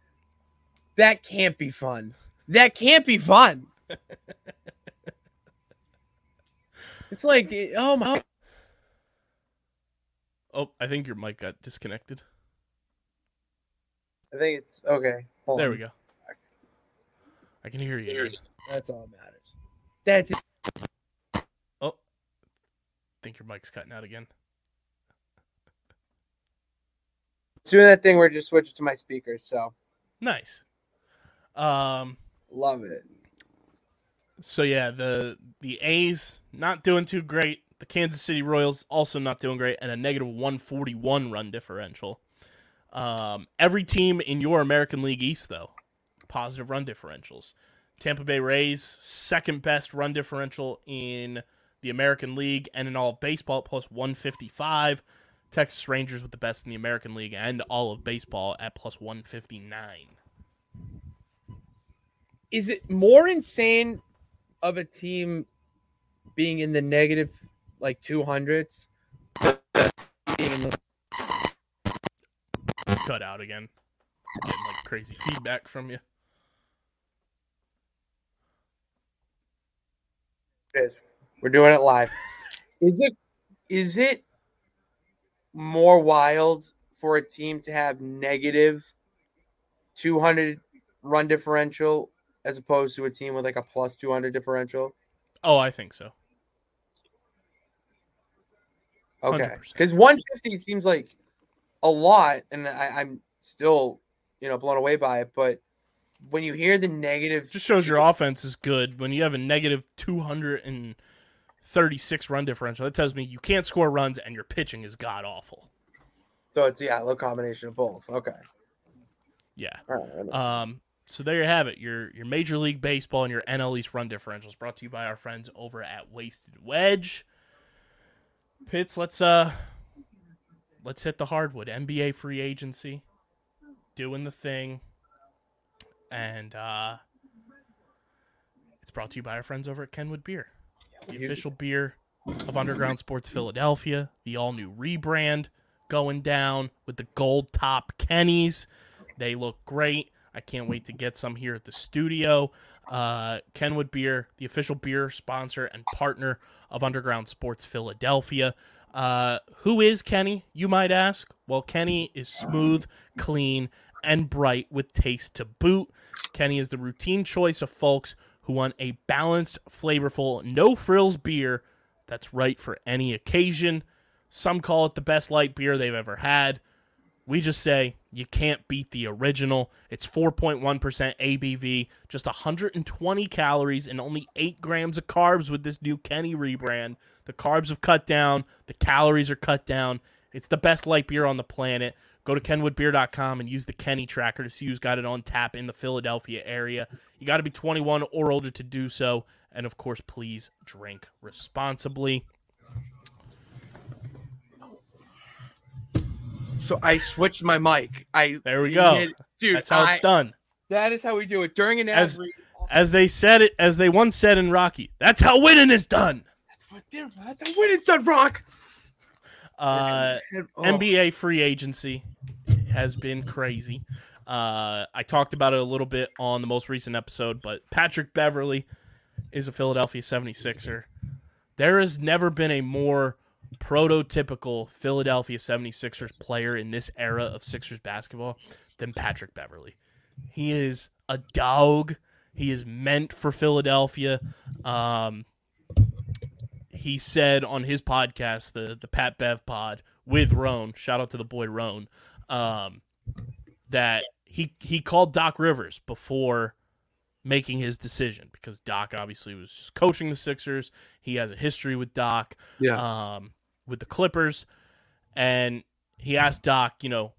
That can't be fun. That can't be fun. it's like, oh my. Oh, I think your mic got disconnected. I think it's okay. Hold There on. we go. I can hear you. That's all that matters. That's it. Oh, think your mic's cutting out again. doing that thing where it just switches to my speakers. So Nice. Um. love it. So yeah, the the A's not doing too great. The Kansas City Royals also not doing great, and a negative 141 run differential. Um, every team in your American League East, though, positive run differentials. Tampa Bay Rays second best run differential in the American League and in all of baseball at plus 155. Texas Rangers with the best in the American League and all of baseball at plus 159. Is it more insane of a team being in the negative like 200s? Being in the- cut out again. Getting like crazy feedback from you. It is. We're doing it live. Is it is it more wild for a team to have negative 200 run differential as opposed to a team with like a plus 200 differential? Oh, I think so. Okay. Because 150 seems like a lot, and I, I'm still, you know, blown away by it. But when you hear the negative, Just shows your offense is good when you have a negative 236 run differential. That tells me you can't score runs and your pitching is god awful. So it's yeah, a little combination of both. Okay. Yeah. Right. Um. So there you have it. Your your Major League Baseball and your NL East run differentials brought to you by our friends over at Wasted Wedge. Pitts, let's uh, let's hit the hardwood. NBA free agency, doing the thing, and uh, it's brought to you by our friends over at Kenwood Beer, the official beer of Underground Sports Philadelphia. The all new rebrand going down with the gold top Kennies. They look great. I can't wait to get some here at the studio. Uh, Kenwood Beer, the official beer sponsor and partner of Underground Sports Philadelphia. Uh, who is Kenny, you might ask? Well, Kenny is smooth, clean, and bright with taste to boot. Kenny is the routine choice of folks who want a balanced, flavorful, no frills beer that's right for any occasion. Some call it the best light beer they've ever had. We just say you can't beat the original. It's 4.1% ABV, just 120 calories, and only 8 grams of carbs with this new Kenny rebrand. The carbs have cut down, the calories are cut down. It's the best light beer on the planet. Go to kenwoodbeer.com and use the Kenny tracker to see who's got it on tap in the Philadelphia area. You got to be 21 or older to do so. And of course, please drink responsibly. So I switched my mic. I There we go. hit- dude. That's how I- it's done. That is how we do it during an ad As- read. As they said it, as they once said in Rocky, that's how winning is done. That's a winning stud rock. Uh, Oh, NBA free agency has been crazy. Uh, I talked about it a little bit on the most recent episode, but Patrick Beverley is a Philadelphia 76er. There has never been a more prototypical Philadelphia 76ers player in this era of Sixers basketball than Patrick Beverley. He is a dog. He is meant for Philadelphia. Um, he said on his podcast, the the Pat Bev pod with Rone, shout out to the boy Rone, um, that he he called Doc Rivers before making his decision because Doc obviously was just coaching the Sixers. He has a history with Doc, yeah. um, with the Clippers, and he asked Doc, you know,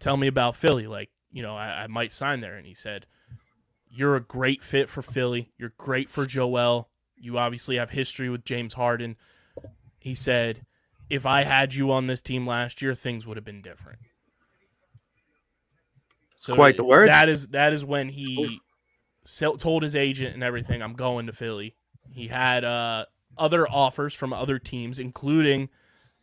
tell me about Philly. Like, you know, I, I might sign there, and he said, "You're a great fit for Philly. You're great for Joel. You obviously have history with James Harden." He said, "If I had you on this team last year, things would have been different." So Quite the words. That is that is when he told his agent and everything, "I'm going to Philly." He had uh, other offers from other teams, including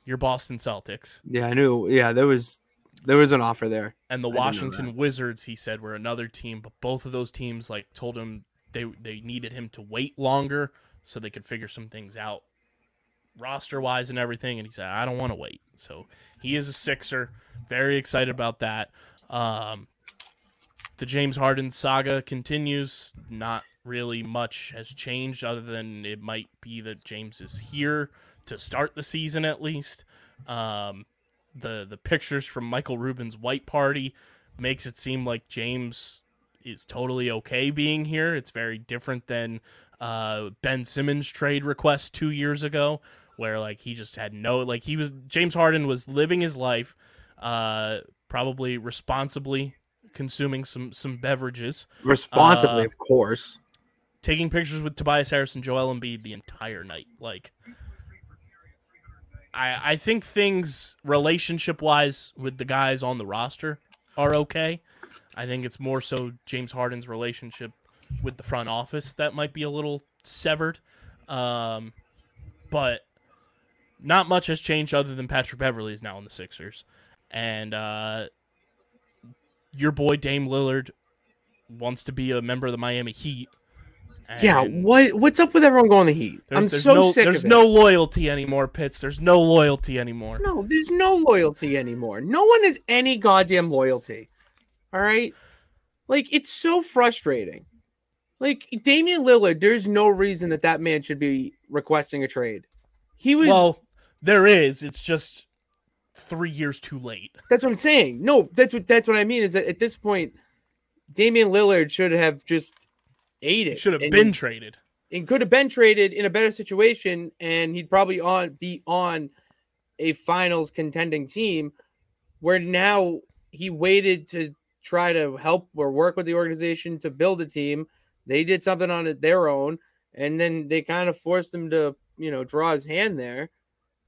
your Boston Celtics Yeah, I knew. Yeah, there was there was an offer there. and the I Washington Wizards. He said were another team, but both of those teams like told him they they needed him to wait longer so they could figure some things out roster wise and everything. And he said, I don't want to wait. So he is a Sixer. Very excited about that. Um, the James Harden saga continues. Not really much has changed other than it might be that James is here to start the season at least. Um, the the pictures from Michael Rubin's white party makes it seem like James is totally okay being here. It's very different than uh, Ben Simmons trade request two years ago, where like he just had no like he was James Harden was living his life, uh, probably responsibly consuming some some beverages, Responsibly, Uh, of course. taking pictures with Tobias Harris and Joel Embiid the entire night. Like, I I think things relationship wise with the guys on the roster are okay. I think it's more so James Harden's relationship with the front office that might be a little severed. Um, but not much has changed other than Patrick Beverley is now in the Sixers, and uh, your boy Dame Lillard wants to be a member of the Miami Heat. Yeah, what what's up with everyone going the Heat? There's, I'm there's so no, sick There's of it. no loyalty anymore, Pitts. There's no loyalty anymore. No, there's no loyalty anymore. No one has any goddamn loyalty. All right? Like it's so frustrating. Like Damian Lillard, there's no reason that that man should be requesting a trade. He was Well, there is. It's just three years too late. that's what I'm saying. No, that's what that's what I mean is that at this point Damian Lillard should have just ate it. should have and- been traded. and could have been traded in a better situation and he'd probably on be on a finals contending team where now he waited to try to help or work with the organization to build a team they did something on it their own and then they kind of forced him to you know draw his hand there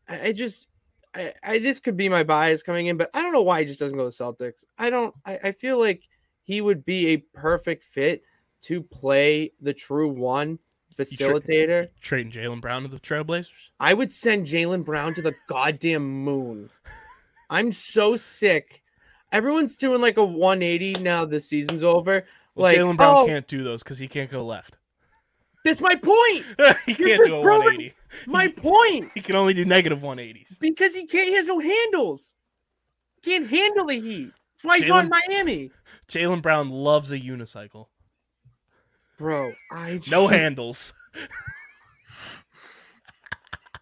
i, I just I, I this could be my bias coming in but i don't know why he just doesn't go to celtics i don't i, I feel like he would be a perfect fit to play the true one facilitator. Trading Jaylen Brown to the Trailblazers. I would send Jaylen Brown to the goddamn moon. I'm so sick. everyone's doing like a 180 now. The season's over. Well, like, Jaylen Brown oh, can't do those because he can't go left. that's my point. he You're can't do a 180. My point. He can only do negative 180s. Because he can't. He has no handles. Can't handle the heat. That's why he's on Miami, Jaylen Brown loves a unicycle. bro. I No handles.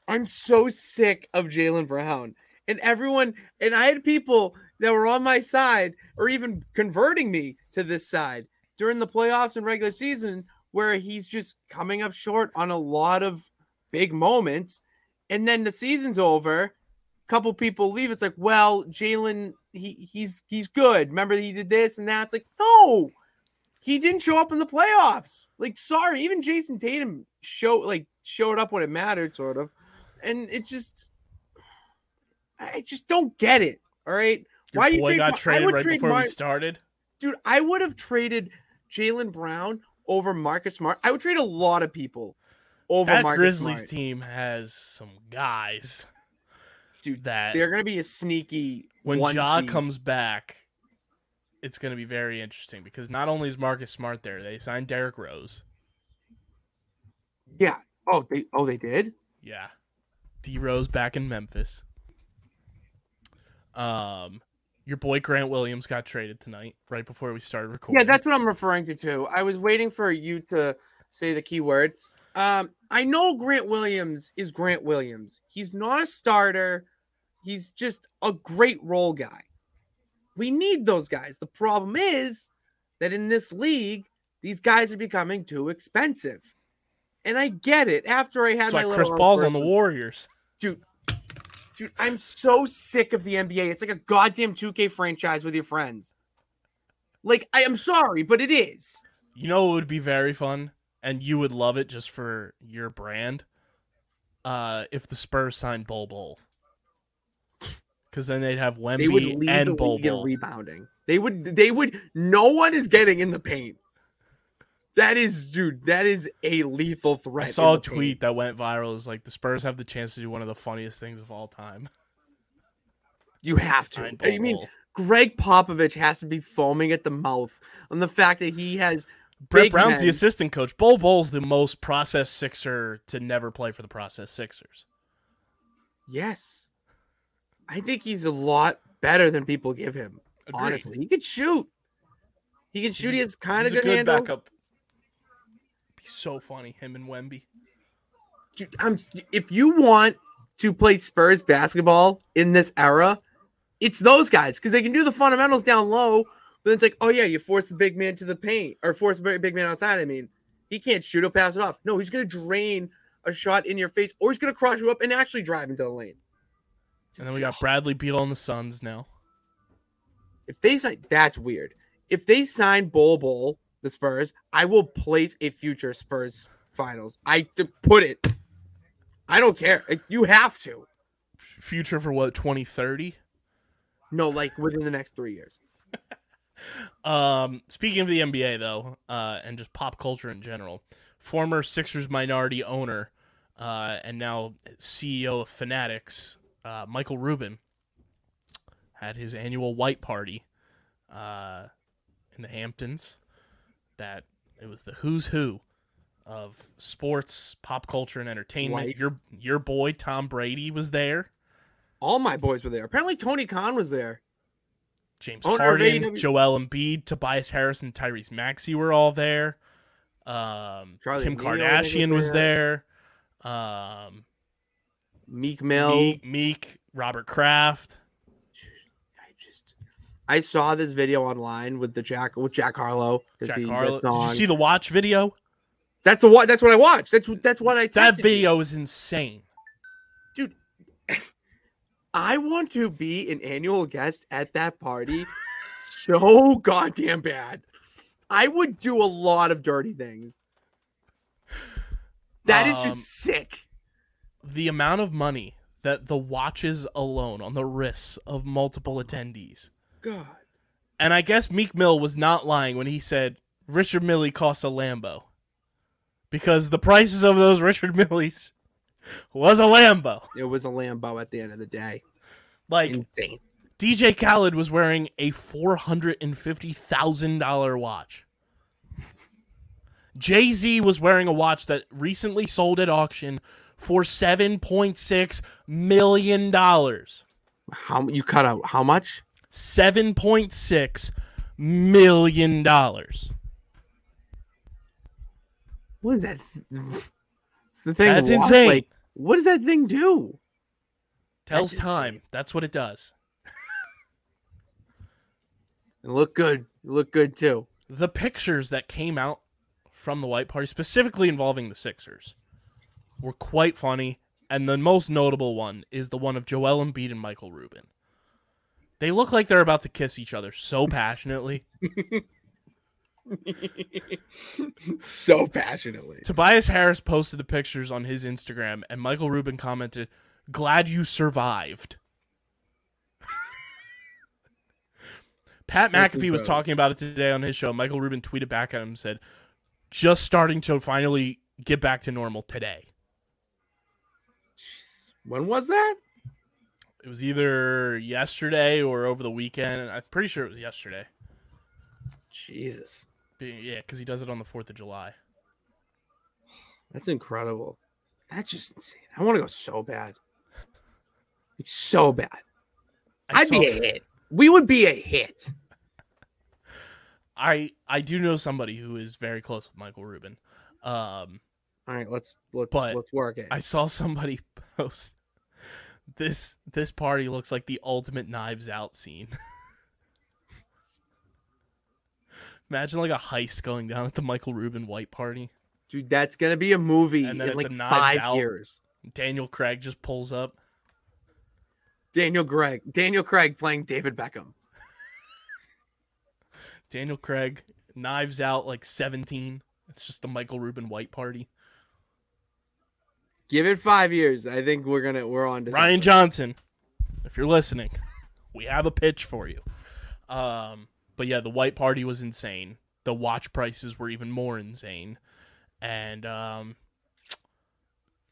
I'm so sick of Jaylen Brown and everyone. And I had people that were on my side or even converting me to this side during the playoffs and regular season where he's just coming up short on a lot of big moments. And then the season's over. A couple people leave. It's like, well, Jaylen, he he's he's good. Remember he did this and that. It's like, no, he didn't show up in the playoffs. Like, sorry, even Jayson Tatum show like showed up when it mattered, sort of and it just I just don't get it. All right. Your Why do you trade got traded would right before Mar- we started. dude, I would have traded Jaylen Brown over Marcus Smart. I would trade a lot of people over That Marcus Grizzlies Smart. team has some guys. Dude, that They're gonna be a sneaky when one Ja seed. comes back, it's going to be very interesting because not only is Marcus Smart there, they signed Derrick Rose. Yeah. Oh, they oh they did? Yeah. D Rose back in Memphis. Um your boy Grant Williams got traded tonight, right before we started recording. Yeah, that's what I'm referring to too. I was waiting for you to say the key word. Um, I know Grant Williams is Grant Williams. He's not a starter. He's just a great role guy. We need those guys. The problem is that in this league, these guys are becoming too expensive. And I get it. After I had That's my little Chris Paul's on the Warriors. dude. Dude, I'm so sick of the NBA. It's like a goddamn 2K franchise with your friends. Like, I am sorry, but it is. You know what would be very fun, and you would love it just for your brand. Uh, if the Spurs signed Bol Bol, because then they'd have They would Wemby lead and the Bol league Bol. rebounding. They would. They would. No one is getting in the paint. That is, dude. That is a lethal threat. I saw a tweet that went viral. Is like the Spurs have the chance to do one of the funniest things of all time. You have to. I mean. Gregg Popovich has to be foaming at the mouth on the fact that he has. Brett Brown's the assistant coach. Bol Bol's the most process Sixer to never play for the process Sixers. Yes, I think he's a lot better than people give him. Agreed. Honestly, he could shoot. He can shoot. He has kind of He's good, handles. backup. Be so funny, him and Wemby. Dude, I'm, if you want to play Spurs basketball in this era, it's those guys because they can do the fundamentals down low. But it's like, oh yeah, you force the big man to the paint or force the very big man outside. I mean, he can't shoot. He'll pass it off. No, he's gonna drain a shot in your face, or he's gonna cross you up and actually drive into the lane. And then we got Bradley Beal on the Suns now. If they sign, that's weird. If they sign Bull Bol, the Spurs, I will place a future Spurs finals. I to put it. I don't care. You have to. Future for what, 2030? No, like within the next three years. Um, speaking of the NBA though, uh, and just pop culture in general, former Sixers minority owner, uh, and now CEO of Fanatics, uh, Michael Rubin, had his annual white party, uh, in the Hamptons. That it was the who's who of sports, pop culture, and entertainment. Life. Your your boy Tom Brady was there. All my boys were there. Apparently, Tony Khan was there. James Owner Harden. Joel Embiid, Tobias Harris, and Tyrese Maxey were all there. Um, Charlie Kim think, Kardashian was was there. Um, Meek Mill. Meek, Meek, Robert Kraft. I saw this video online with the Jack with Jack Harlow. Jack he- Harlow. Did you see the watch video? That's the what. That's what I watched. That's what- that's what I. That you. video is insane. dude. I want to be an annual guest at that party so goddamn bad. I would do a lot of dirty things. That is Um, just sick. The amount of money that the watches alone on the wrists of multiple attendees. God. And I guess Meek Mill was not lying when he said Richard Mille cost a Lambo. Because the prices of those Richard Milles was a Lambo. It was a Lambo at the end of the day. Like Insane. DJ Khaled was wearing a four hundred and fifty thousand dollar watch. Jay Z was wearing a watch that recently sold at auction for seven point six million dollars. How you cut out how much? Seven point six million dollars. What is that? It's the thing. That's insane. Like, what does that thing do? Tells That's time. insane. That's what it does. It look good. It look good too. the pictures that came out from the white party, specifically involving the Sixers, were quite funny. And the most notable one is the one of Joel Embiid and Michael Rubin. They look like they're about to kiss each other so passionately. so passionately. Tobias Harris posted the pictures on his Instagram, and Michael Rubin commented, Glad you survived. Pat McAfee was talking about it today on his show. Michael Rubin tweeted back at him and said, Just starting to finally get back to normal today. When was that? It was either yesterday or over the weekend. I'm pretty sure it was yesterday. Jesus, Yeah, because he does it on the 4th of July. that's incredible. That's just insane. I want to go so bad. So bad. I I'd be a hit. We would be a hit. I, I do know somebody who is very close with Michael Rubin. Um, All right, let's let's let's work it. I saw somebody post this this party looks like the ultimate knives out scene. Imagine like a heist going down at the Michael Rubin white party. Dude, that's gonna be a movie in like five Out. years. Daniel Craig just pulls up. Daniel Craig, Daniel Craig playing David Beckham. Daniel Craig, knives out like 17. It's just the Michael Rubin white party. Give it five years. I think we're gonna we're on to Rian something. Johnson, if you're listening, we have a pitch for you. Um, but yeah, the white party was insane. The watch prices were even more insane, and um,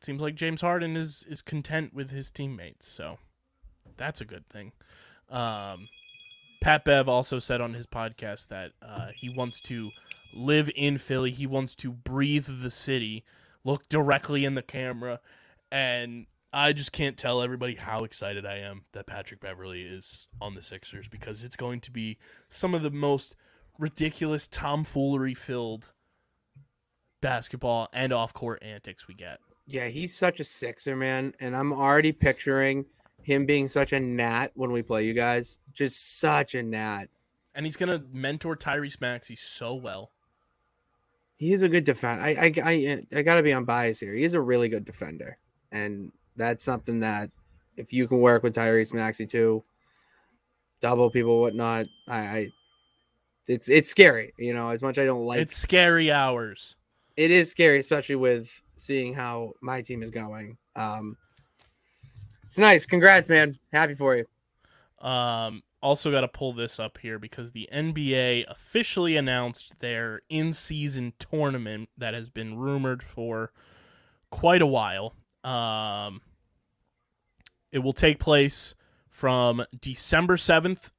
seems like James Harden is is content with his teammates, so that's a good thing. Um, Pat Bev also said on his podcast that uh, he wants to live in Philly. He wants to breathe the city, look directly in the camera, and I just can't tell everybody how excited I am that Patrick Beverley is on the Sixers because it's going to be some of the most ridiculous tomfoolery filled basketball and off court antics we get. Yeah, he's such a sixer, man. And I'm already picturing him being such a gnat when we play you guys. Just such a gnat. And he's going to mentor Tyrese Maxey so well. He is a good defender. I, I, I, I gotta be unbiased here. He is a really good defender, and that's something that if you can work with Tyrese Maxey too, double people, whatnot. I, I, it's it's scary. You know, as much I don't like it's scary hours. it is scary, especially with seeing how my team is going. Um, it's nice. Congrats, man. Happy for you. Um, also, got to pull this up here because the NBA officially announced their in season tournament that has been rumored for quite a while. Um, it will take place from December 7th.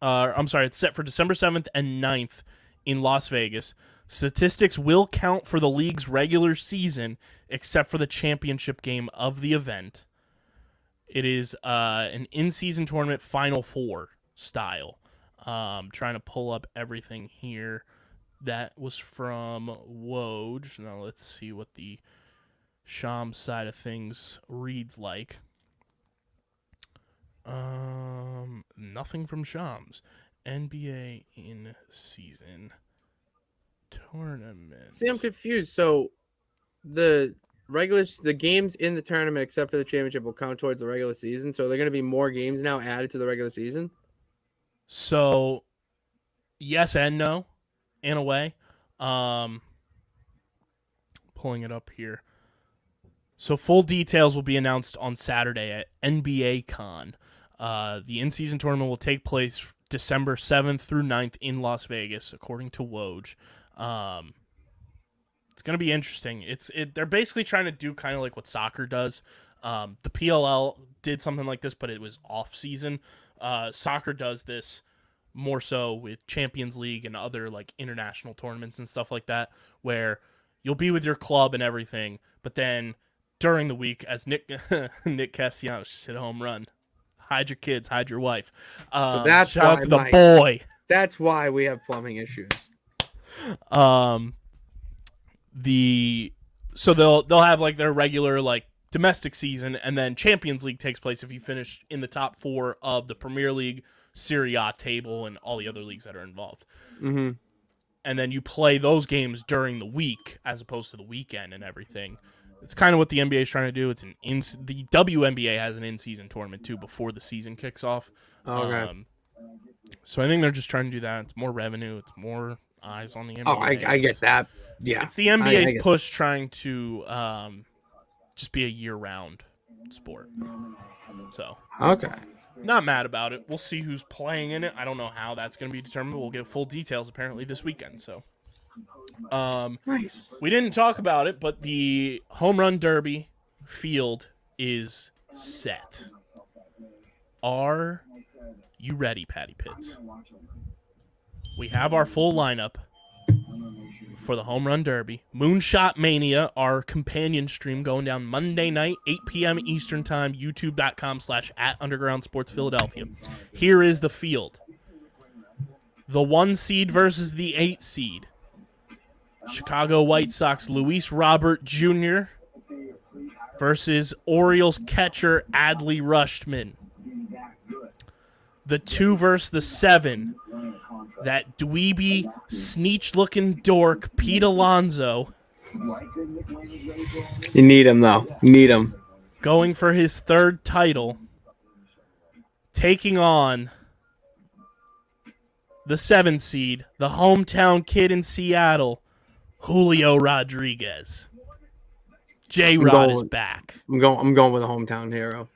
Uh, I'm sorry, it's set for December 7th and 9th in Las Vegas. Statistics will count for the league's regular season, except for the championship game of the event. It is uh, an in-season tournament Final Four style. Um, trying to pull up everything here. That was from Woj. Now let's see what the Sham side of things reads like. Um, nothing from Shams. NBA in season tournament. See, I'm confused. So, the regular the games in the tournament, except for the championship, will count towards the regular season. So, they're going to be more games now added to the regular season. So, yes and no, in a way. Um, pulling it up here. So, full details will be announced on Saturday at NBA Con. Uh, the in-season tournament will take place December 7th through 9th in Las Vegas, according to Woj. Um, it's going to be interesting. It's it, they're basically trying to do kind of like what soccer does. Um, the PLL did something like this, but it was off season. Uh, soccer does this more so with Champions League and other like international tournaments and stuff like that, where you'll be with your club and everything, but then during the week, as Nick Nick Castellanos just hit a home run. Hide your kids, hide your wife. Um, that's shout out why to the Mike- boy. That's why we have plumbing issues. um the so they'll they'll have like their regular like domestic season and then Champions League takes place if you finish in the top 4 of the Premier League, Serie A table and all the other leagues that are involved. Mm-hmm. And then you play those games during the week as opposed to the weekend and everything. It's kind of what the NBA is trying to do. It's an in the WNBA has an in-season tournament too before the season kicks off. Okay. Um, so I think they're just trying to do that. It's more revenue. It's more eyes on the NBA. oh, I, I get that. Yeah. It's the I NBA's get- push trying to um, just be a year-round sport. So Okay. not mad about it. We'll see who's playing in it. I don't know how that's going to be determined. We'll get full details apparently this weekend. So, um, Nice. we didn't talk about it, but the home run derby field is set. Are you ready, Patty Pitts? We have our full lineup for the home run derby. Moonshot Mania, our companion stream going down Monday night, 8 p.m. Eastern Time, youtube.com slash at Underground Sports Philadelphia. Here is the field. The one seed versus the eight seed. Chicago White Sox Luis Robert Jr. versus Orioles catcher Adley Rutschman. The two versus the seven. That dweeby, sneech looking dork, Pete Alonso. You need him though. You need him. going for his third title, taking on the seven seed, the hometown kid in Seattle, Julio Rodriguez. J Rod is back. I'm going. I'm going with a hometown hero.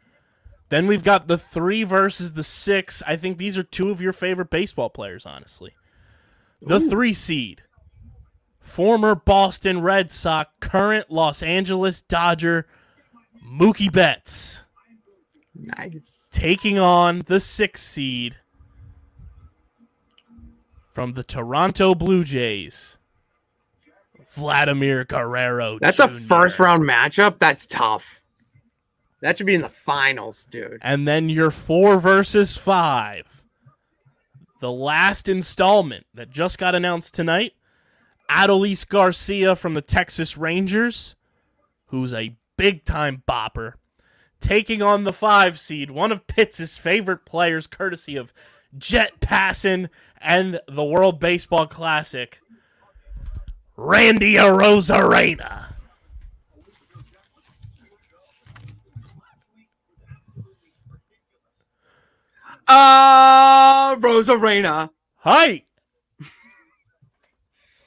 Then we've got the three versus the six. I think these are two of your favorite baseball players, honestly. The three seed, former Boston Red Sox, current Los Angeles Dodger, Mookie Betts, Nice. taking on the six seed from the Toronto Blue Jays, Vladimir Guerrero. That's a first round matchup. That's tough. That should be in the finals, dude. And then your four versus five. The last installment that just got announced tonight. Adolis Garcia from the Texas Rangers, who's a big time bopper, taking on the five seed, one of Pitts' favorite players, courtesy of Jet Passon and the World Baseball Classic, Randy Arozarena. Uh, Rosa Reina. Hi!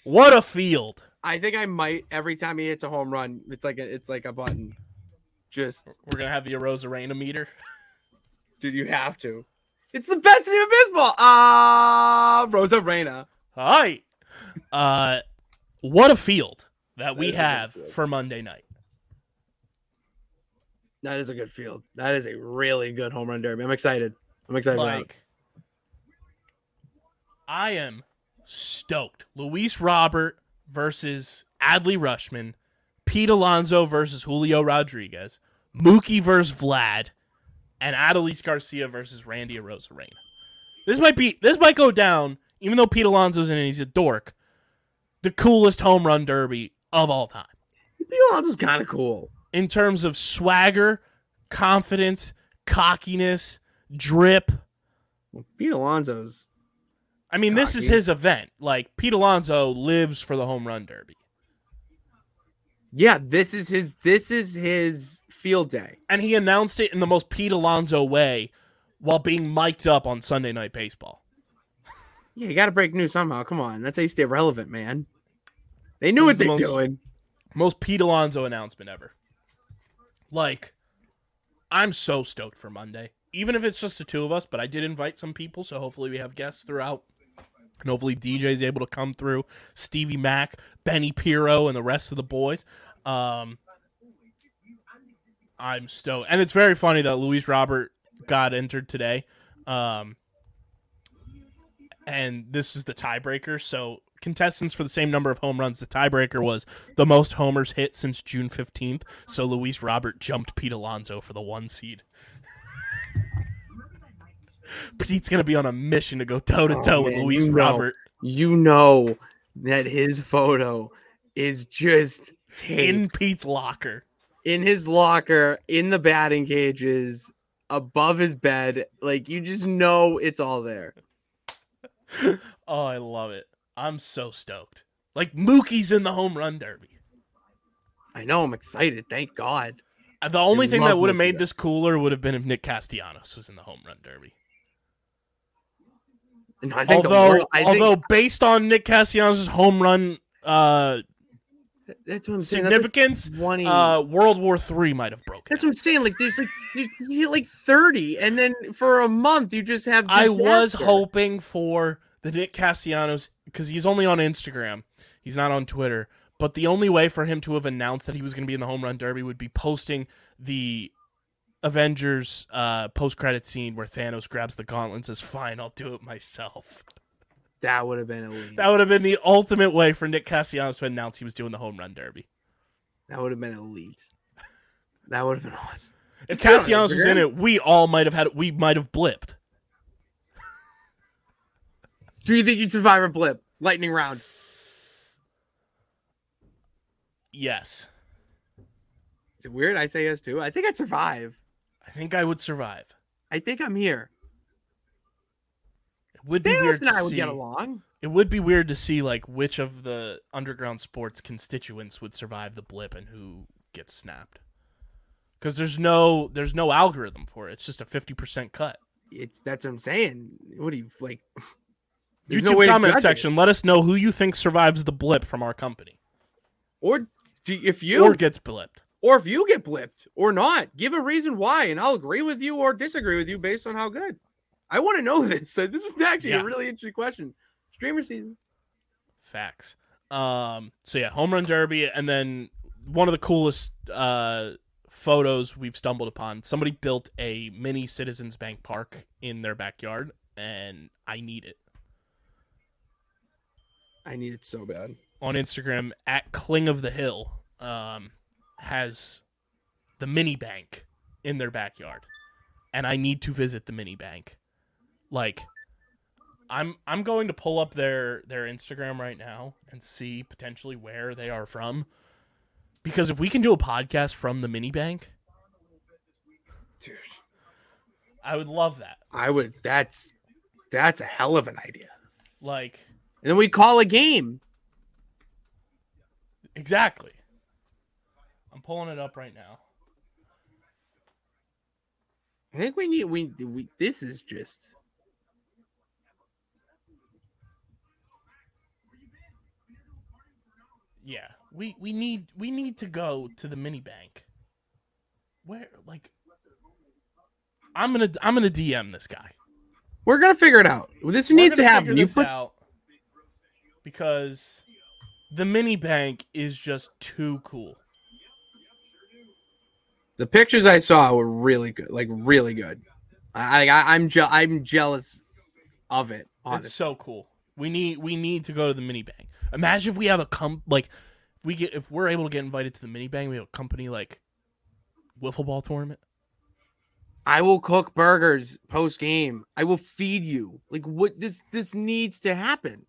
What a field. I think I might every time he hits a home run. It's like a, it's like a button. Just, We're gonna have the Arozarena meter. dude, you have to. It's the best in baseball. Ah, Rosa Reina. Hi. Uh, what a field that we have for Monday night. That is a good field. That is a really good home run derby. I'm excited. I'm excited. Like, I am stoked. Luis Robert versus Adley Rutschman, Pete Alonso versus Julio Rodriguez, Mookie versus Vlad, and Adolis Garcia versus Randy Arozarena. This might be this might go down, even though Pete Alonso's in it, he's a dork. The coolest home run derby of all time. Pete Alonso's kind of cool. in terms of swagger, confidence, cockiness, drip. Well, Pete Alonso's I mean, this is his event. Like Pete Alonso lives for the home run derby, yeah. This is his. This is his field day. and he announced it in the most Pete Alonso way while being mic'd up on Sunday Night Baseball. Yeah, you got to break news somehow. Come on, that's how you stay relevant, man. They knew what the they're most- doing. Most Pete Alonso announcement ever. Like, I'm so stoked for Monday. Even if it's just the two of us, but I did invite some people, so hopefully we have guests throughout. And hopefully DJ's able to come through. Stevie Mack, Benny Piro, and the rest of the boys. Um, I'm stoked. And it's very funny that Luis Robert got entered today. Um, and this is the tiebreaker. So contestants for the same number of home runs. The tiebreaker was the most homers hit since June fifteenth. So Luis Robert jumped Pete Alonso for the one seed. Pete's gonna be on a mission to go toe to toe Oh, with man, Luis you know. Robert You know that his photo is just in Pete's locker. in his locker, in the batting cages, above his bed. Like you just know it's all there. Oh, I love it. I'm so stoked. Like Mookie's in the home run derby. I know. I'm excited. Thank God. Uh, The only thing that would have made this cooler would have been if Nick Castellanos was in the home run derby. And I think although, I think- although based on Nick Castellanos' home run uh, that's what I'm saying. That's like significance, 20. uh, World War Three might have broken. That's out. what I'm saying. Like there's like you you hit like 30, and then for a month you just have. I was hoping for the Nick Castellanos because he's only on Instagram. He's not on Twitter. But the only way for him to have announced that he was going to be in the home run derby would be posting the Avengers uh, post credit scene where Thanos grabs the gauntlet and says, "Fine, I'll do it myself." That would have been elite. That would have been the ultimate way for Nick Castellanos to announce he was doing the home run derby. That would have been elite. That would have been awesome. If Get on Castellanos was in it, we all might have had we might have blipped. Do you think you'd survive a blip? Lightning round. Yes, Is it weird? I say yes too. I think I'd survive. I think I would survive. I think I'm here. It would be Thanos weird and to I would see. get along. It would be weird to see like which of the underground sports constituents would survive the blip and who gets snapped. Because there's no there's no algorithm for it. It's just a fifty percent cut. It's that's what I'm saying. What do you like? There's YouTube no comment judge it. section. Let us know who you think survives the blip from our company, Or do, if you or, gets blipped. If you get blipped or not, give a reason why, and I'll agree with you or disagree with you based on how good. I want to know this. So this is actually Yeah. a really interesting question. Streamer season. Facts. Um. So yeah, home run derby, and then one of the coolest uh photos we've stumbled upon. Somebody built a mini Citizens Bank Park in their backyard, and I need it. I need it so bad. on Instagram at Cling of the Hill um, has the mini bank in their backyard, and I need to visit the mini bank. Like, I'm I'm going to pull up their their Instagram right now and see potentially where they are from, because if we can do a podcast from the mini bank, Dude. I would love that. I would that's that's a hell of an idea. Like, And then we call a game. exactly. I'm pulling it up right now. I think we need we we this is just Yeah, we we need we need to go to the mini bank. Where like I'm gonna I'm gonna DM this guy. we're gonna figure it out. This We're needs to happen. You put out because the mini bank is just too cool. The pictures I saw were really good, like really good. I, I I'm je- I'm jealous of it. It's so cool. We need we need to go to the mini bang. Imagine if we have a com like if we get if we're able to get invited to the mini bang, we have a company like wiffle ball tournament. I will cook burgers post game. I will feed you. Like what this this needs to happen.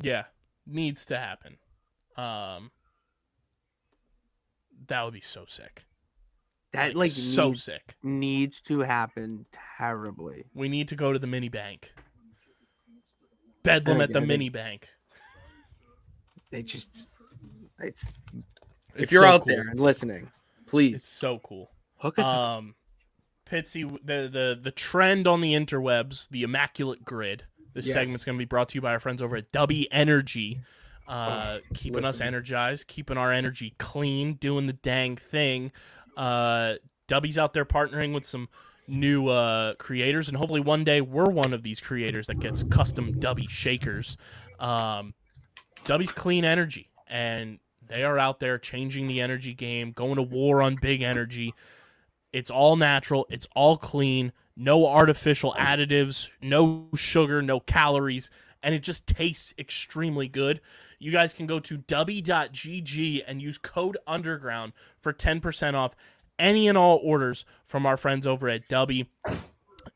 Yeah, needs to happen. Um, that would be so sick. That like so needs, sick. needs to happen terribly. We need to go to the mini bank. Bedlam Oh, at the God, mini bank. It just it's if you're so out cool. there and listening, it's please so cool. hook us up. Um, Pitsy, the the the trend on the interwebs, the immaculate grid. This Yes. segment's going to be brought to you by our friends over at Dubby Energy, uh, keeping us energized, keeping our energy clean, doing the dang thing. Uh, Dubby's out there partnering with some new uh, creators, and hopefully one day we're one of these creators that gets custom Dubby shakers. Um, Dubby's clean energy, and they are out there changing the energy game, going to war on big energy. It's all natural. It's all clean. no artificial additives, no sugar, no calories, and it just tastes extremely good. You guys can go to dubby.gg and use code underground for 10% off any and all orders from our friends over at Dubby.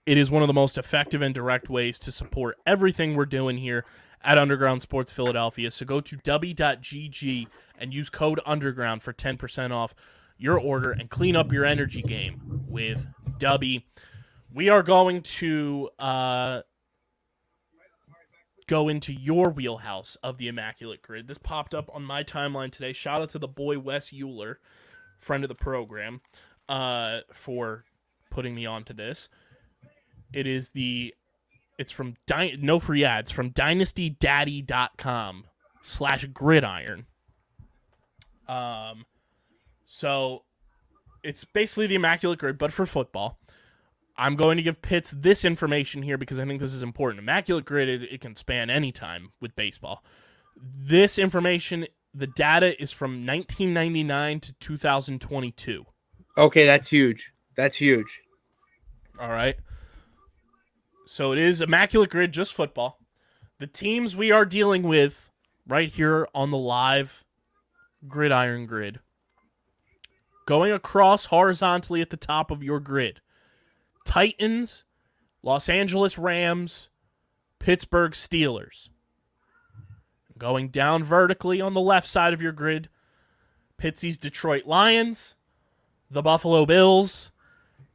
It is one of the most effective and direct ways to support everything we're doing here at Underground Sports Philadelphia. So go to dubby.gg and use code underground for 10% off your order and clean up your energy game with Dubby. We are going to uh, go into your wheelhouse of the Immaculate Grid. This popped up on my timeline today. Shout out to the boy Wes Euler, friend of the program, uh, for putting me onto this. It is the it's from no free ads from dynastydaddy.com slash gridiron. Um so it's basically the immaculate grid, but for football. I'm going to give Pitts this information here because I think this is important. Immaculate grid, it, it can span any time with baseball. This information, the data is from 1999 to 2022. Okay, that's huge. That's huge. All right. So it is Immaculate Grid, just football. The teams we are dealing with right here on the live gridiron grid. Going across horizontally at the top of your grid. Titans, Los Angeles Rams, Pittsburgh Steelers. Going down vertically on the left side of your grid, Pitsy's Detroit Lions, the Buffalo Bills,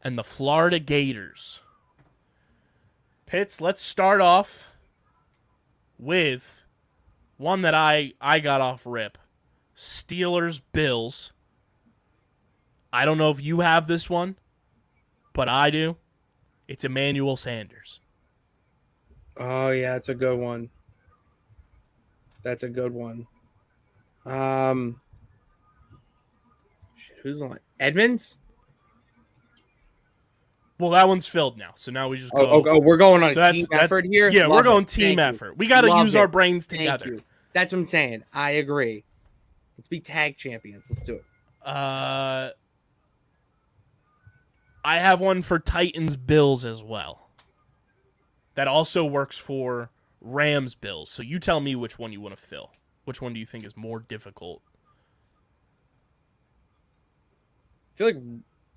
and the Florida Gators. Pitts, let's start off with one that I I got off rip. Steelers Bills. I don't know if you have this one, but I do. It's Emmanuel Sanders. Oh yeah, it's a good one. That's a good one. Um, shit, who's on Edmonds? Well, that one's filled now, so now we just go. Oh, oh, oh, we're going on So a that's- team that- effort here. yeah, we're going it. team Thank you. effort. We got to Love use our it. brains Thank together. you. That's what I'm saying. I agree. Let's be tag champions. Let's do it. Uh, I have one for Titans Bills as well. That also works for Rams Bills. So you tell me which one you want to fill. Which one do you think is more difficult? I feel like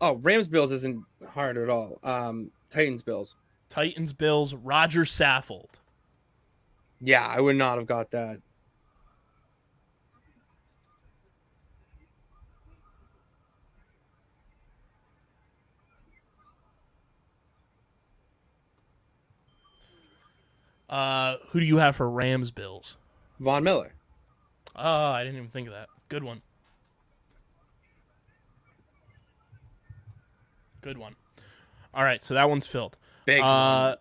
oh Rams Bills isn't hard at all. Um, Titans Bills. Titans Bills, Roger Saffold. Yeah, I would not have got that. Uh, who do you have for Rams Bills? Von Miller. Oh, I didn't even think of that. Good one. Good one. All right, so that one's filled. Big. Uh,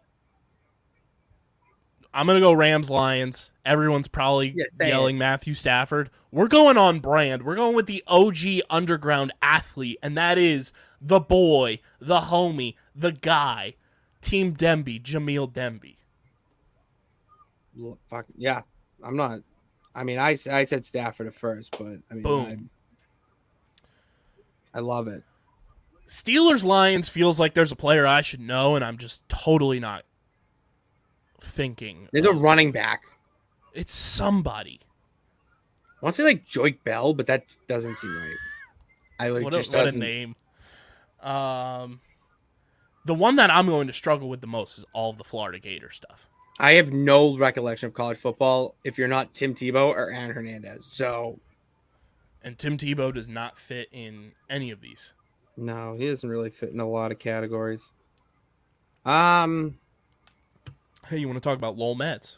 I'm gonna go Rams Lions. Everyone's probably Yeah, yelling Matthew Stafford. We're going on brand. We're going with the OG underground athlete, and that is the boy, the homie, the guy, Team Demby, Jamil Demby. Fuck yeah. I'm not. I mean, I I said Stafford at first, but I mean, Boom. I, I love it. Steelers Lions feels like there's a player I should know, and I'm just totally not thinking. There's a running back. It's somebody. I want to say like Joique Bell, but that doesn't seem right. I like What a, just what a name. Um, the one that I'm going to struggle with the most is all the Florida Gator stuff. I have no recollection of college football if you're not Tim Tebow or Aaron Hernandez. So And Tim Tebow does not fit in any of these. no, he doesn't really fit in a lot of categories. Um, Hey, you want to talk about Lowell Mets?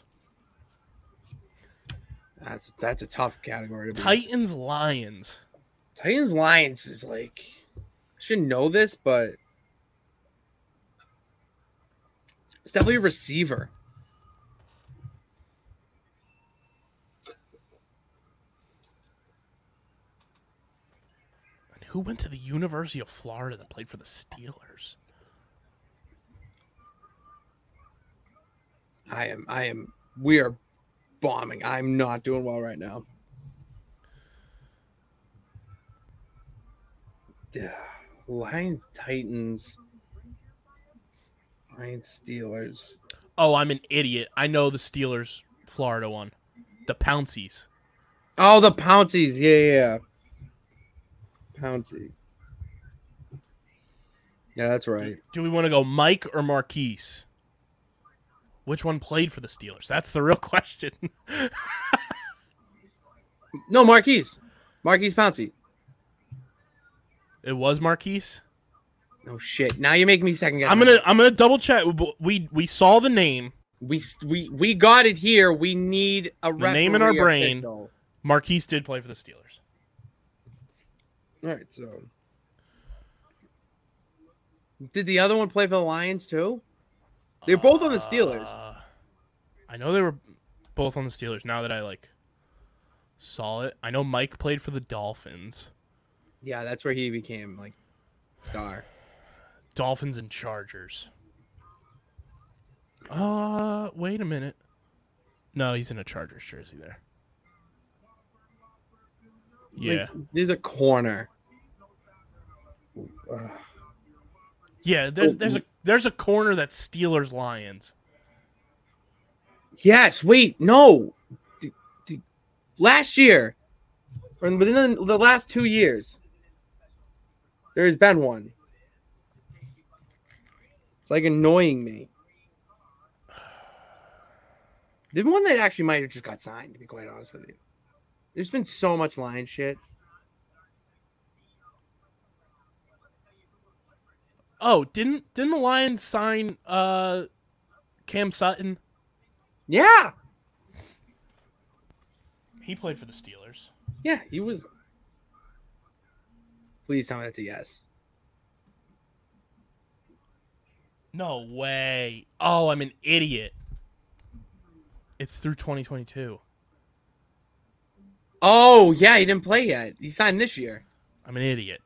that's that's a tough category to be. Titans Lions. Titans Lions is like I should know this, but it's definitely a receiver. Who went to the University of Florida that played for the Steelers? I am I am we are bombing. I'm not doing well right now. Yeah. Lions Titans. Lions Steelers. Oh, I'm an idiot. I know the Steelers Florida one. The Pouncies. Oh, the Pouncies. Yeah, yeah. Pouncey. Yeah, that's right. Do we want to go Mike or Maurkice? Which one played for the Steelers? That's the real question. No, Maurkice. Maurkice Pouncey. it was Maurkice. Oh shit! Now you make me second guess. I'm gonna I'm gonna double check. We we saw the name We we we got it here. We need a name in our brain. official. Maurkice did play for the Steelers. All right, so did the other one play for the Lions too? They're both on the Steelers. Uh, I know they were both on the Steelers. Now that I like saw it, I know Mike played for the Dolphins. Yeah, that's where he became like star. Dolphins and Chargers. Uh, wait a minute. No, he's in a Chargers jersey there. Yeah, Like, there's a corner. Ugh. yeah. There's oh, there's a there's a corner that's Steelers Lions. Yes. Wait. No. The- the- last year, or within the, the last two years, there's been one. It's like annoying me. The one that actually might have just got signed, to be quite honest with you. There's been so much lion shit. Oh, didn't didn't the Lions sign uh Cam Sutton? Yeah. He played for the Steelers. Yeah, he was. Please tell me that's a yes. No way. Oh, I'm an idiot. It's through 2022. Oh, yeah, he didn't play yet. He signed this year. I'm an idiot.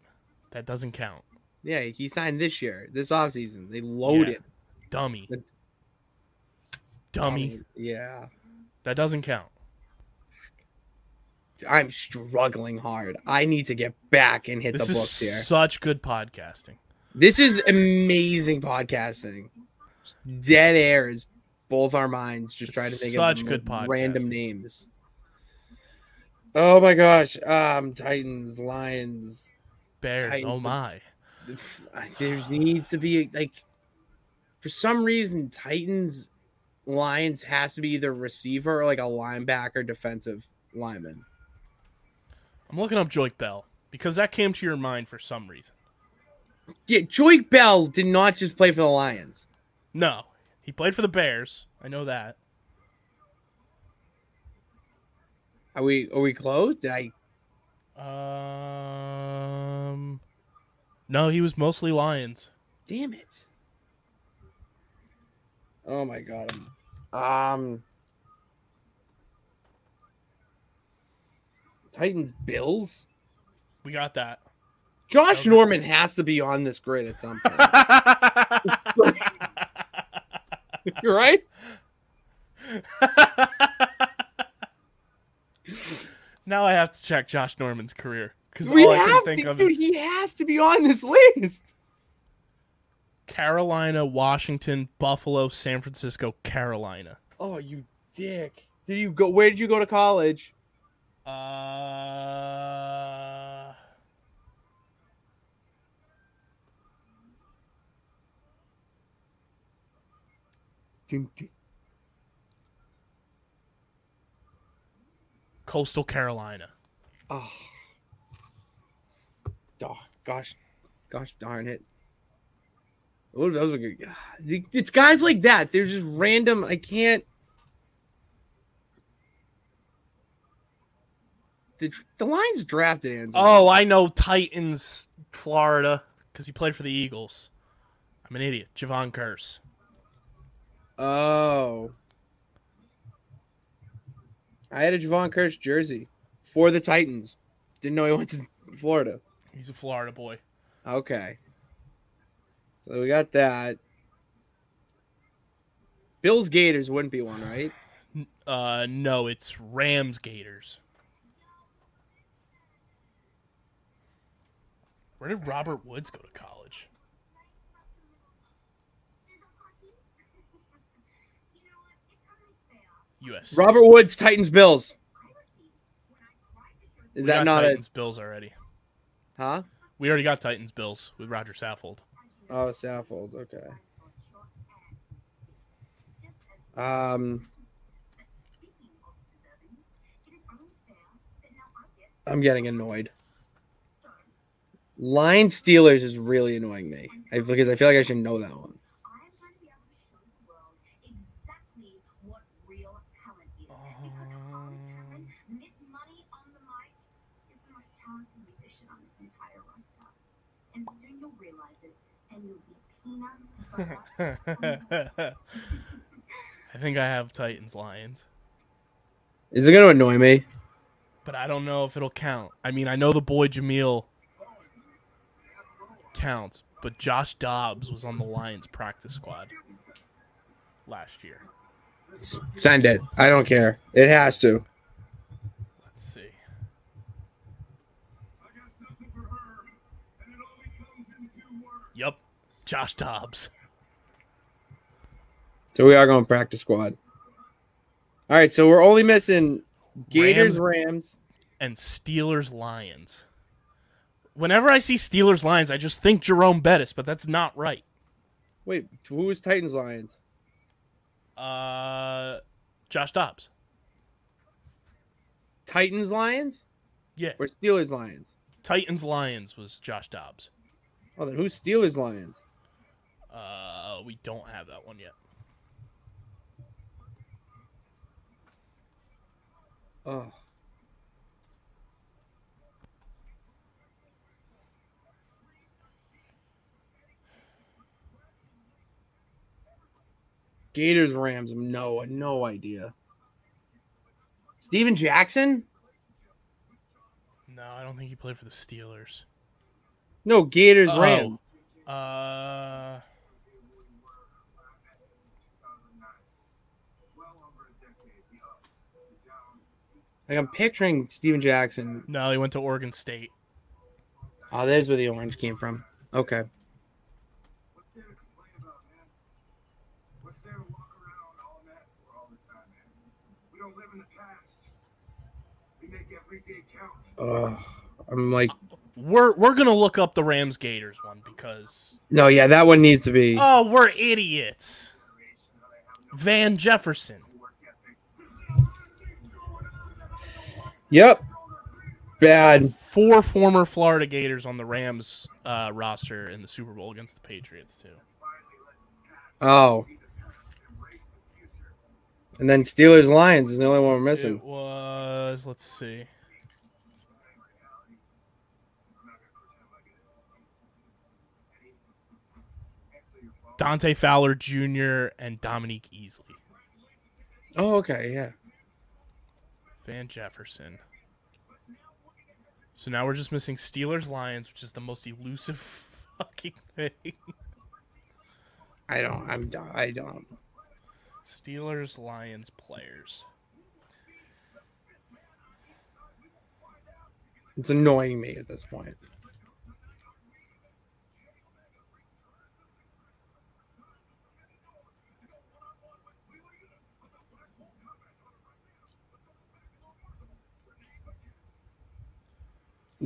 That doesn't count. Yeah, he signed this year, this offseason. They loaded. Dummy. The- Dummy. Yeah. That doesn't count. I'm struggling hard. I need to get back and hit This the books here. such good podcasting. This is amazing podcasting. Dead air is both our minds just trying to think Such of good random podcasting. names. Oh my gosh. Um Titans, Lions. Bears. Titans. Oh my. There needs to be like for some reason Titans Lions has to be either receiver or like a linebacker defensive lineman. I'm looking up Joique Bell because that came to your mind for some reason. Yeah, Joique Bell did not just play for the Lions. No, he played for the Bears. I know that. Are we are we close? Did I Um, no, he was mostly Lions. damn it? Oh my god. Um Titans Bills? We got that. Josh Norman has to be on this grid at some point. You're right? now I have to check Josh Norman's career because We all I can think to, of dude, is he has to be on this list. Carolina, Washington, Buffalo, San Francisco, Carolina. Oh, you dick. Did you go where did you go to college? Uh, Coastal Carolina. Oh. Oh, gosh. Gosh darn it. Oh, those are good. It's guys like that. They're just random. I can't. The, the Lions drafted Ansley. Oh, I know Titans, Florida, because he played for the Eagles. I'm an idiot. Jevon Kearse. Oh. I had a Jevon Kearse jersey for the Titans. Didn't know he went to Florida. He's a Florida boy. Okay. So we got that. Bills Gators wouldn't be one, right? Uh, no, it's Rams Gators. Where did Robert Woods go to college? USC. Robert Woods, Titans, Bills. Is We that not Titans Bills already? huh? We already got Titans Bills with Roger Saffold. Oh, Saffold. Okay. Um, I'm getting annoyed. Line Steelers is really annoying me I, because I feel like I should know that one. I'm going to be able to show the world exactly what real talent is. Because Holly Talent, Miss Money on the mic, is the most talented musician on this entire roster. And soon you'll realize it, and you'll be peanut butter. I think I have Titans Lions, Is it going to annoy me? but I don't know if it'll count. I mean, I know the boy Jamil counts, but Josh Dobbs was on the Lions practice squad last year. Send it. I don't care. It has to. Let's see. Yep, Josh Dobbs. So we are going practice squad. All right, so we're only missing Gators, Rams. and Steelers Lions. Whenever I see Steelers Lions, I just think Jerome Bettis, but that's not right. Wait, who was Titans Lions? Uh, Josh Dobbs. Titans Lions Yeah, or Steelers Lions? Titans Lions was Josh Dobbs. Oh, then who's Steelers Lions? Uh, we don't have that one yet. Oh. Gators Rams. No, no idea. Steven Jackson? No, I don't think he played for the Steelers. No, Gators Oh. Rams. Uh, Like I'm picturing Steven Jackson. no, he went to Oregon State. Oh, there's where the orange came from. Okay. What's there to walk around all that for all the time, man? We don't live in the past. We make every day count. Uh, I'm like, We're we're gonna look up the Rams Gators one because no, yeah, that one needs to be. oh, we're idiots. Van Jefferson. Yep. Bad. Four former Florida Gators on the Rams uh, roster in the Super Bowl against the Patriots too. Oh. And then Steelers Lions is the only one we're missing. It was let's see. Dante Fowler Jr. and Dominique Easley. Oh, okay, yeah. Van Jefferson. So now we're just missing Steelers Lions, which is the most elusive fucking thing. I don't. I'm. I don't. Steelers Lions players. It's annoying me at this point.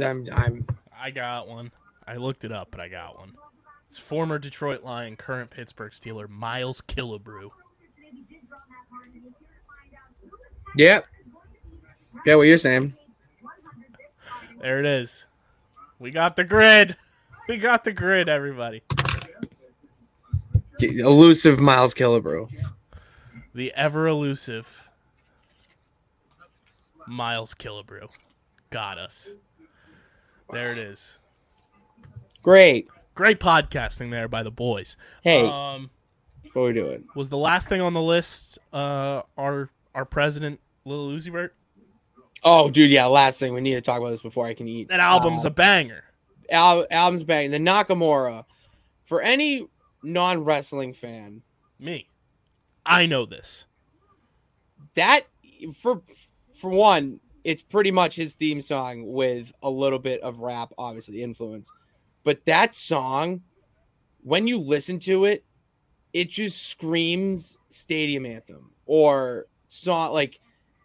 I'm. I'm. I got one. I looked it up, but I got one. It's former Detroit Lion, current Pittsburgh Steeler, Miles Killebrew. Yep. Yeah, what you're saying. There it is. We got the grid. We got the grid, everybody. Elusive Miles Killebrew. The ever elusive Miles Killebrew. Got us. There it is. Great. Great podcasting there by the boys. Hey, Um, what are we doing? was the last thing on the list uh our our president Lil Uzi Vert? Oh, dude, yeah. Last thing we need to talk about this before I can eat. That album's Uh, a banger. al- album's bang. The Nakamura. For any non wrestling fan, Me. I know this. that for for one, it's pretty much his theme song with a little bit of rap, obviously influence. But that song, when you listen to it, it just screams stadium anthem or song like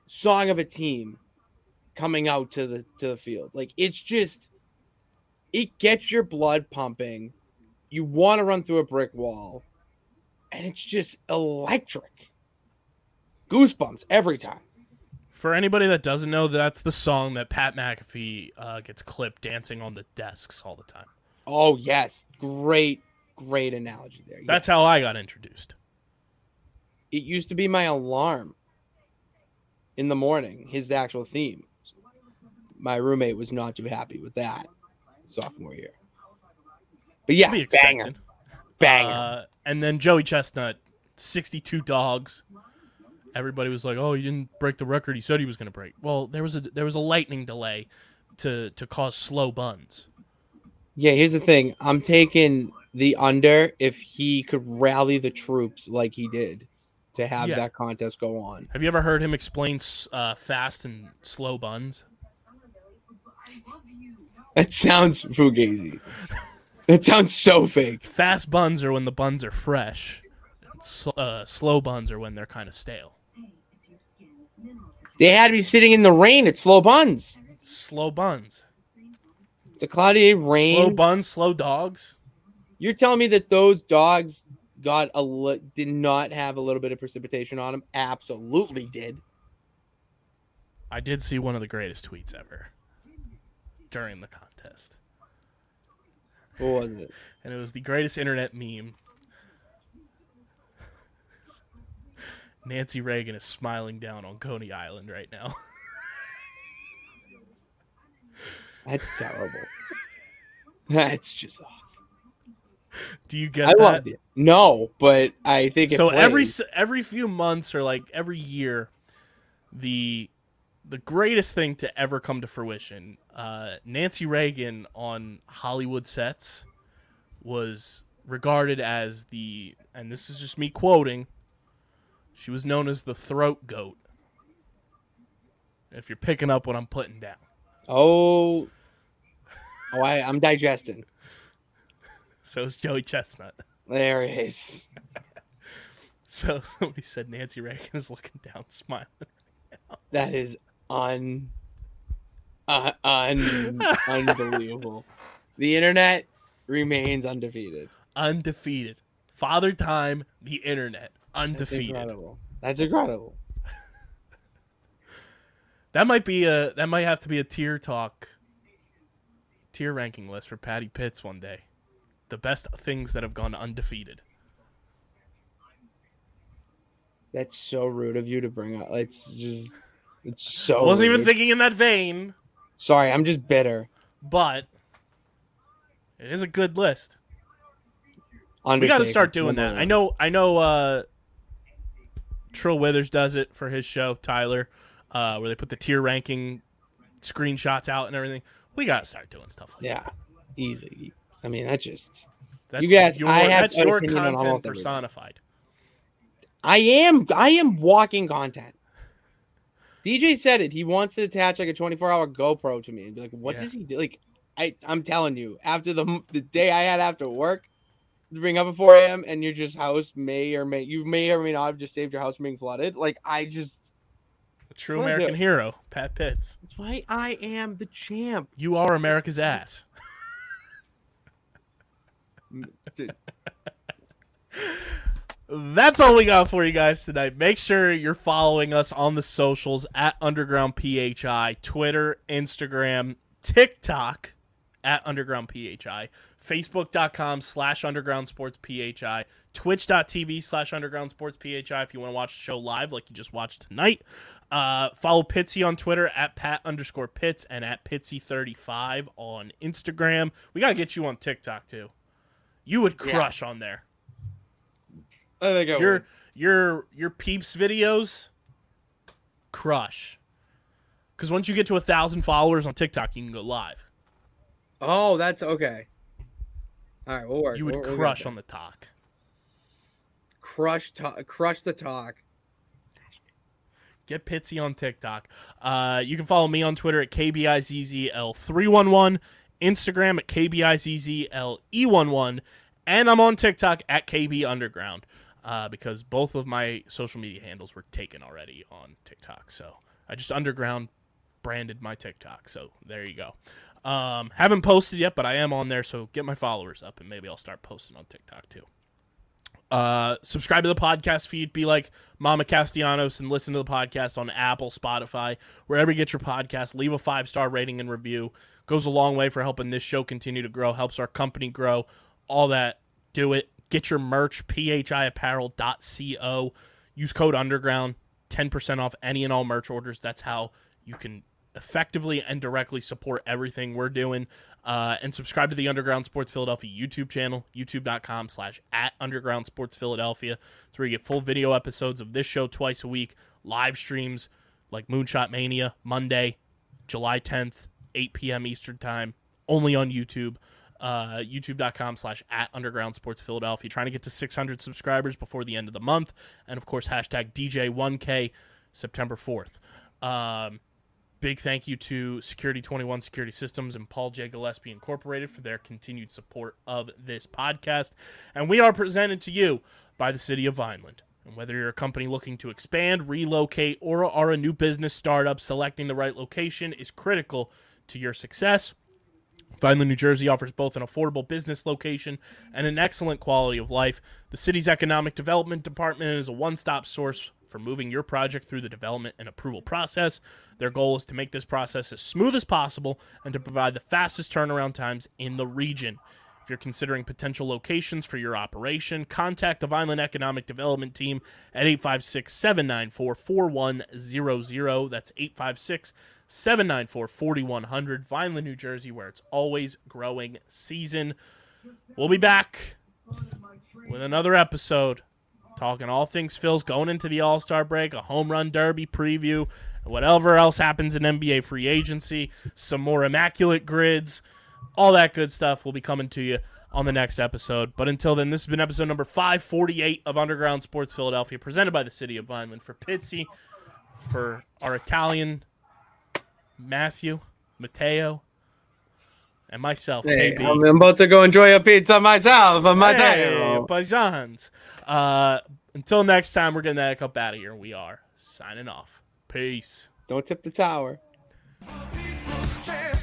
song of a team coming out to the to the field. Like it's just it gets your blood pumping. You want to run through a brick wall, and it's just electric. Goosebumps every time. For anybody that doesn't know, that's the song that Pat McAfee uh, gets clipped dancing on the desks all the time. Oh yes, great, great analogy there. That's how I got introduced. it used to be my alarm in the morning. His actual theme. My roommate was not too happy with that sophomore year. But yeah, banger, banger. Uh, and then Joey Chestnut, 62 dogs. Everybody was like, "Oh, he didn't break the record he said he was going to break." Well, there was a there was a lightning delay to to cause slow buns. yeah, here's the thing. I'm taking the under if he could rally the troops like he did to have Yeah. that contest go on. Have you ever heard him explain uh, fast and slow buns? That sounds fugazi. That sounds so fake. Fast buns are when the buns are fresh. Uh, slow buns are when they're kind of stale. They had to be sitting in the rain at slow buns. Slow buns. It's a cloudy day, rain. Slow buns, slow dogs. You're telling me that those dogs got a li- did not have a little bit of precipitation on them? Absolutely did. I did see one of the greatest tweets ever during the contest. What was it? and it was the greatest internet meme. Nancy Reagan is smiling down on Coney Island right now. That's terrible. That's just awesome. Do you get I that? loved it. No, but I think so every every few months or like every year, the the greatest thing to ever come to fruition, uh, Nancy Reagan on Hollywood sets was regarded as the, and this is just me quoting. She was known as the throat goat. If you're picking up what I'm putting down. oh, oh, I, I'm digesting. So is Joey Chestnut. There it is. So somebody said Nancy Reagan is looking down, smiling. That is un, uh, un unbelievable. The internet remains undefeated. Undefeated. Father Time, the internet. That's Undefeated. incredible. That's incredible. That might be a that might have to be a tier talk tier ranking list for Patty Pitts one day. The best things that have gone undefeated. That's so rude of you to bring up. It's just, it's so. I wasn't even thinking in that vein, Sorry, I'm just bitter. but it is a good list. we got to start doing that. I know. I know. uh Trill Withers does it for his show, Tyler, uh, where they put the tier ranking screenshots out and everything. We got to start doing stuff like that. Yeah, easy. I mean, that just. That's You guys- your, I have your content personified. I am. I am walking content. DJ said it. He wants to attach like a 24 hour GoPro to me and be like, "What Yeah. does he do?" Like, I, I'm telling you, after the the day I had after work, bring up at 4 a.m. and your just house may or may you may or may not have just saved your house from being flooded. Like, I just A true What I do. American hero, Pat Pitts. that's why I am the champ. You are America's ass. That's all we got for you guys tonight. Make sure you're following us on the socials at Underground PHI, Twitter, Instagram, TikTok at Underground PHI, Facebook.com slash Underground Sports PHI, Twitch.tv slash Underground Sports PHI if you want to watch the show live like you just watched tonight. Uh, follow Pitsy on Twitter at Pat underscore Pitts and at Pitsy35 on Instagram. We got to get you on TikTok too. You would Yeah. crush on there I think I your would. your your peeps videos crush because once you get to a thousand followers on tiktok you can go live Oh, that's okay. All right, we'll work. you would We'll- we'll crush on the talk crush talk, crush the talk. get pitsy on tiktok uh, you can follow me on twitter at kbizzl311 instagram at kbizzle11 E and i'm on tiktok at kb underground uh, because both of my social media handles were taken already on TikTok. So I just underground branded my TikTok. So there you go. Um, haven't posted yet, but I am on there. So get my followers up, and maybe I'll start posting on TikTok too. Uh, subscribe to the podcast feed. Be like Mama Castellanos and listen to the podcast on Apple, Spotify, wherever you get your podcast. Leave a five star rating and review. Goes a long way for helping this show continue to grow. Helps our company grow. All that. Do it. Get your merch. phiapparel.co. Use code Underground. Ten percent off any and all merch orders. That's how you can effectively and directly support everything we're doing. Uh, and subscribe to the Underground Sports Philadelphia YouTube channel, youtube.com slash at Underground Sports Philadelphia. It's where you get full video episodes of this show twice a week, live streams like Moonshot Mania, Monday, July 10th, 8 p.m. Eastern Time, only on YouTube. Uh, youtube.com slash at underground sports philadelphia trying to get to 600 subscribers before the end of the month and of course hashtag dj1k september 4th um, Big thank you to Security 21 Security Systems and Paul J. Gillespie Incorporated for their continued support of this podcast. And we are presented to you by the City of Vineland. And whether you're a company looking to expand, relocate, or are a new business startup, selecting the right location is critical to your success. Vineland, New Jersey offers both an affordable business location and an excellent quality of life. The city's economic development department is a one stop source for moving your project through the development and approval process. Their goal is to make this process as smooth as possible and to provide the fastest turnaround times in the region. If you're considering potential locations for your operation, contact the Vineland Economic Development Team at 856 794 4100. That's 856 794 4100. Vineland, New Jersey, where it's always growing season. We'll be back with another episode talking all things Phil's going into the All Star break, a home run derby preview, whatever else happens in NBA free agency, some more immaculate grids, all that good stuff will be coming to you on the next episode. But until then, this has been episode number 548 of Underground Sports Philadelphia, presented by the City of Vineland. For Pizzi, for our Italian Matthew, Matteo, and myself, Hey. I'm about to go enjoy a pizza myself. My Hey, time. paisans. Uh, until next time, we're getting that heck up out of here. We are signing off. Peace. Don't tip the tower. People's champ.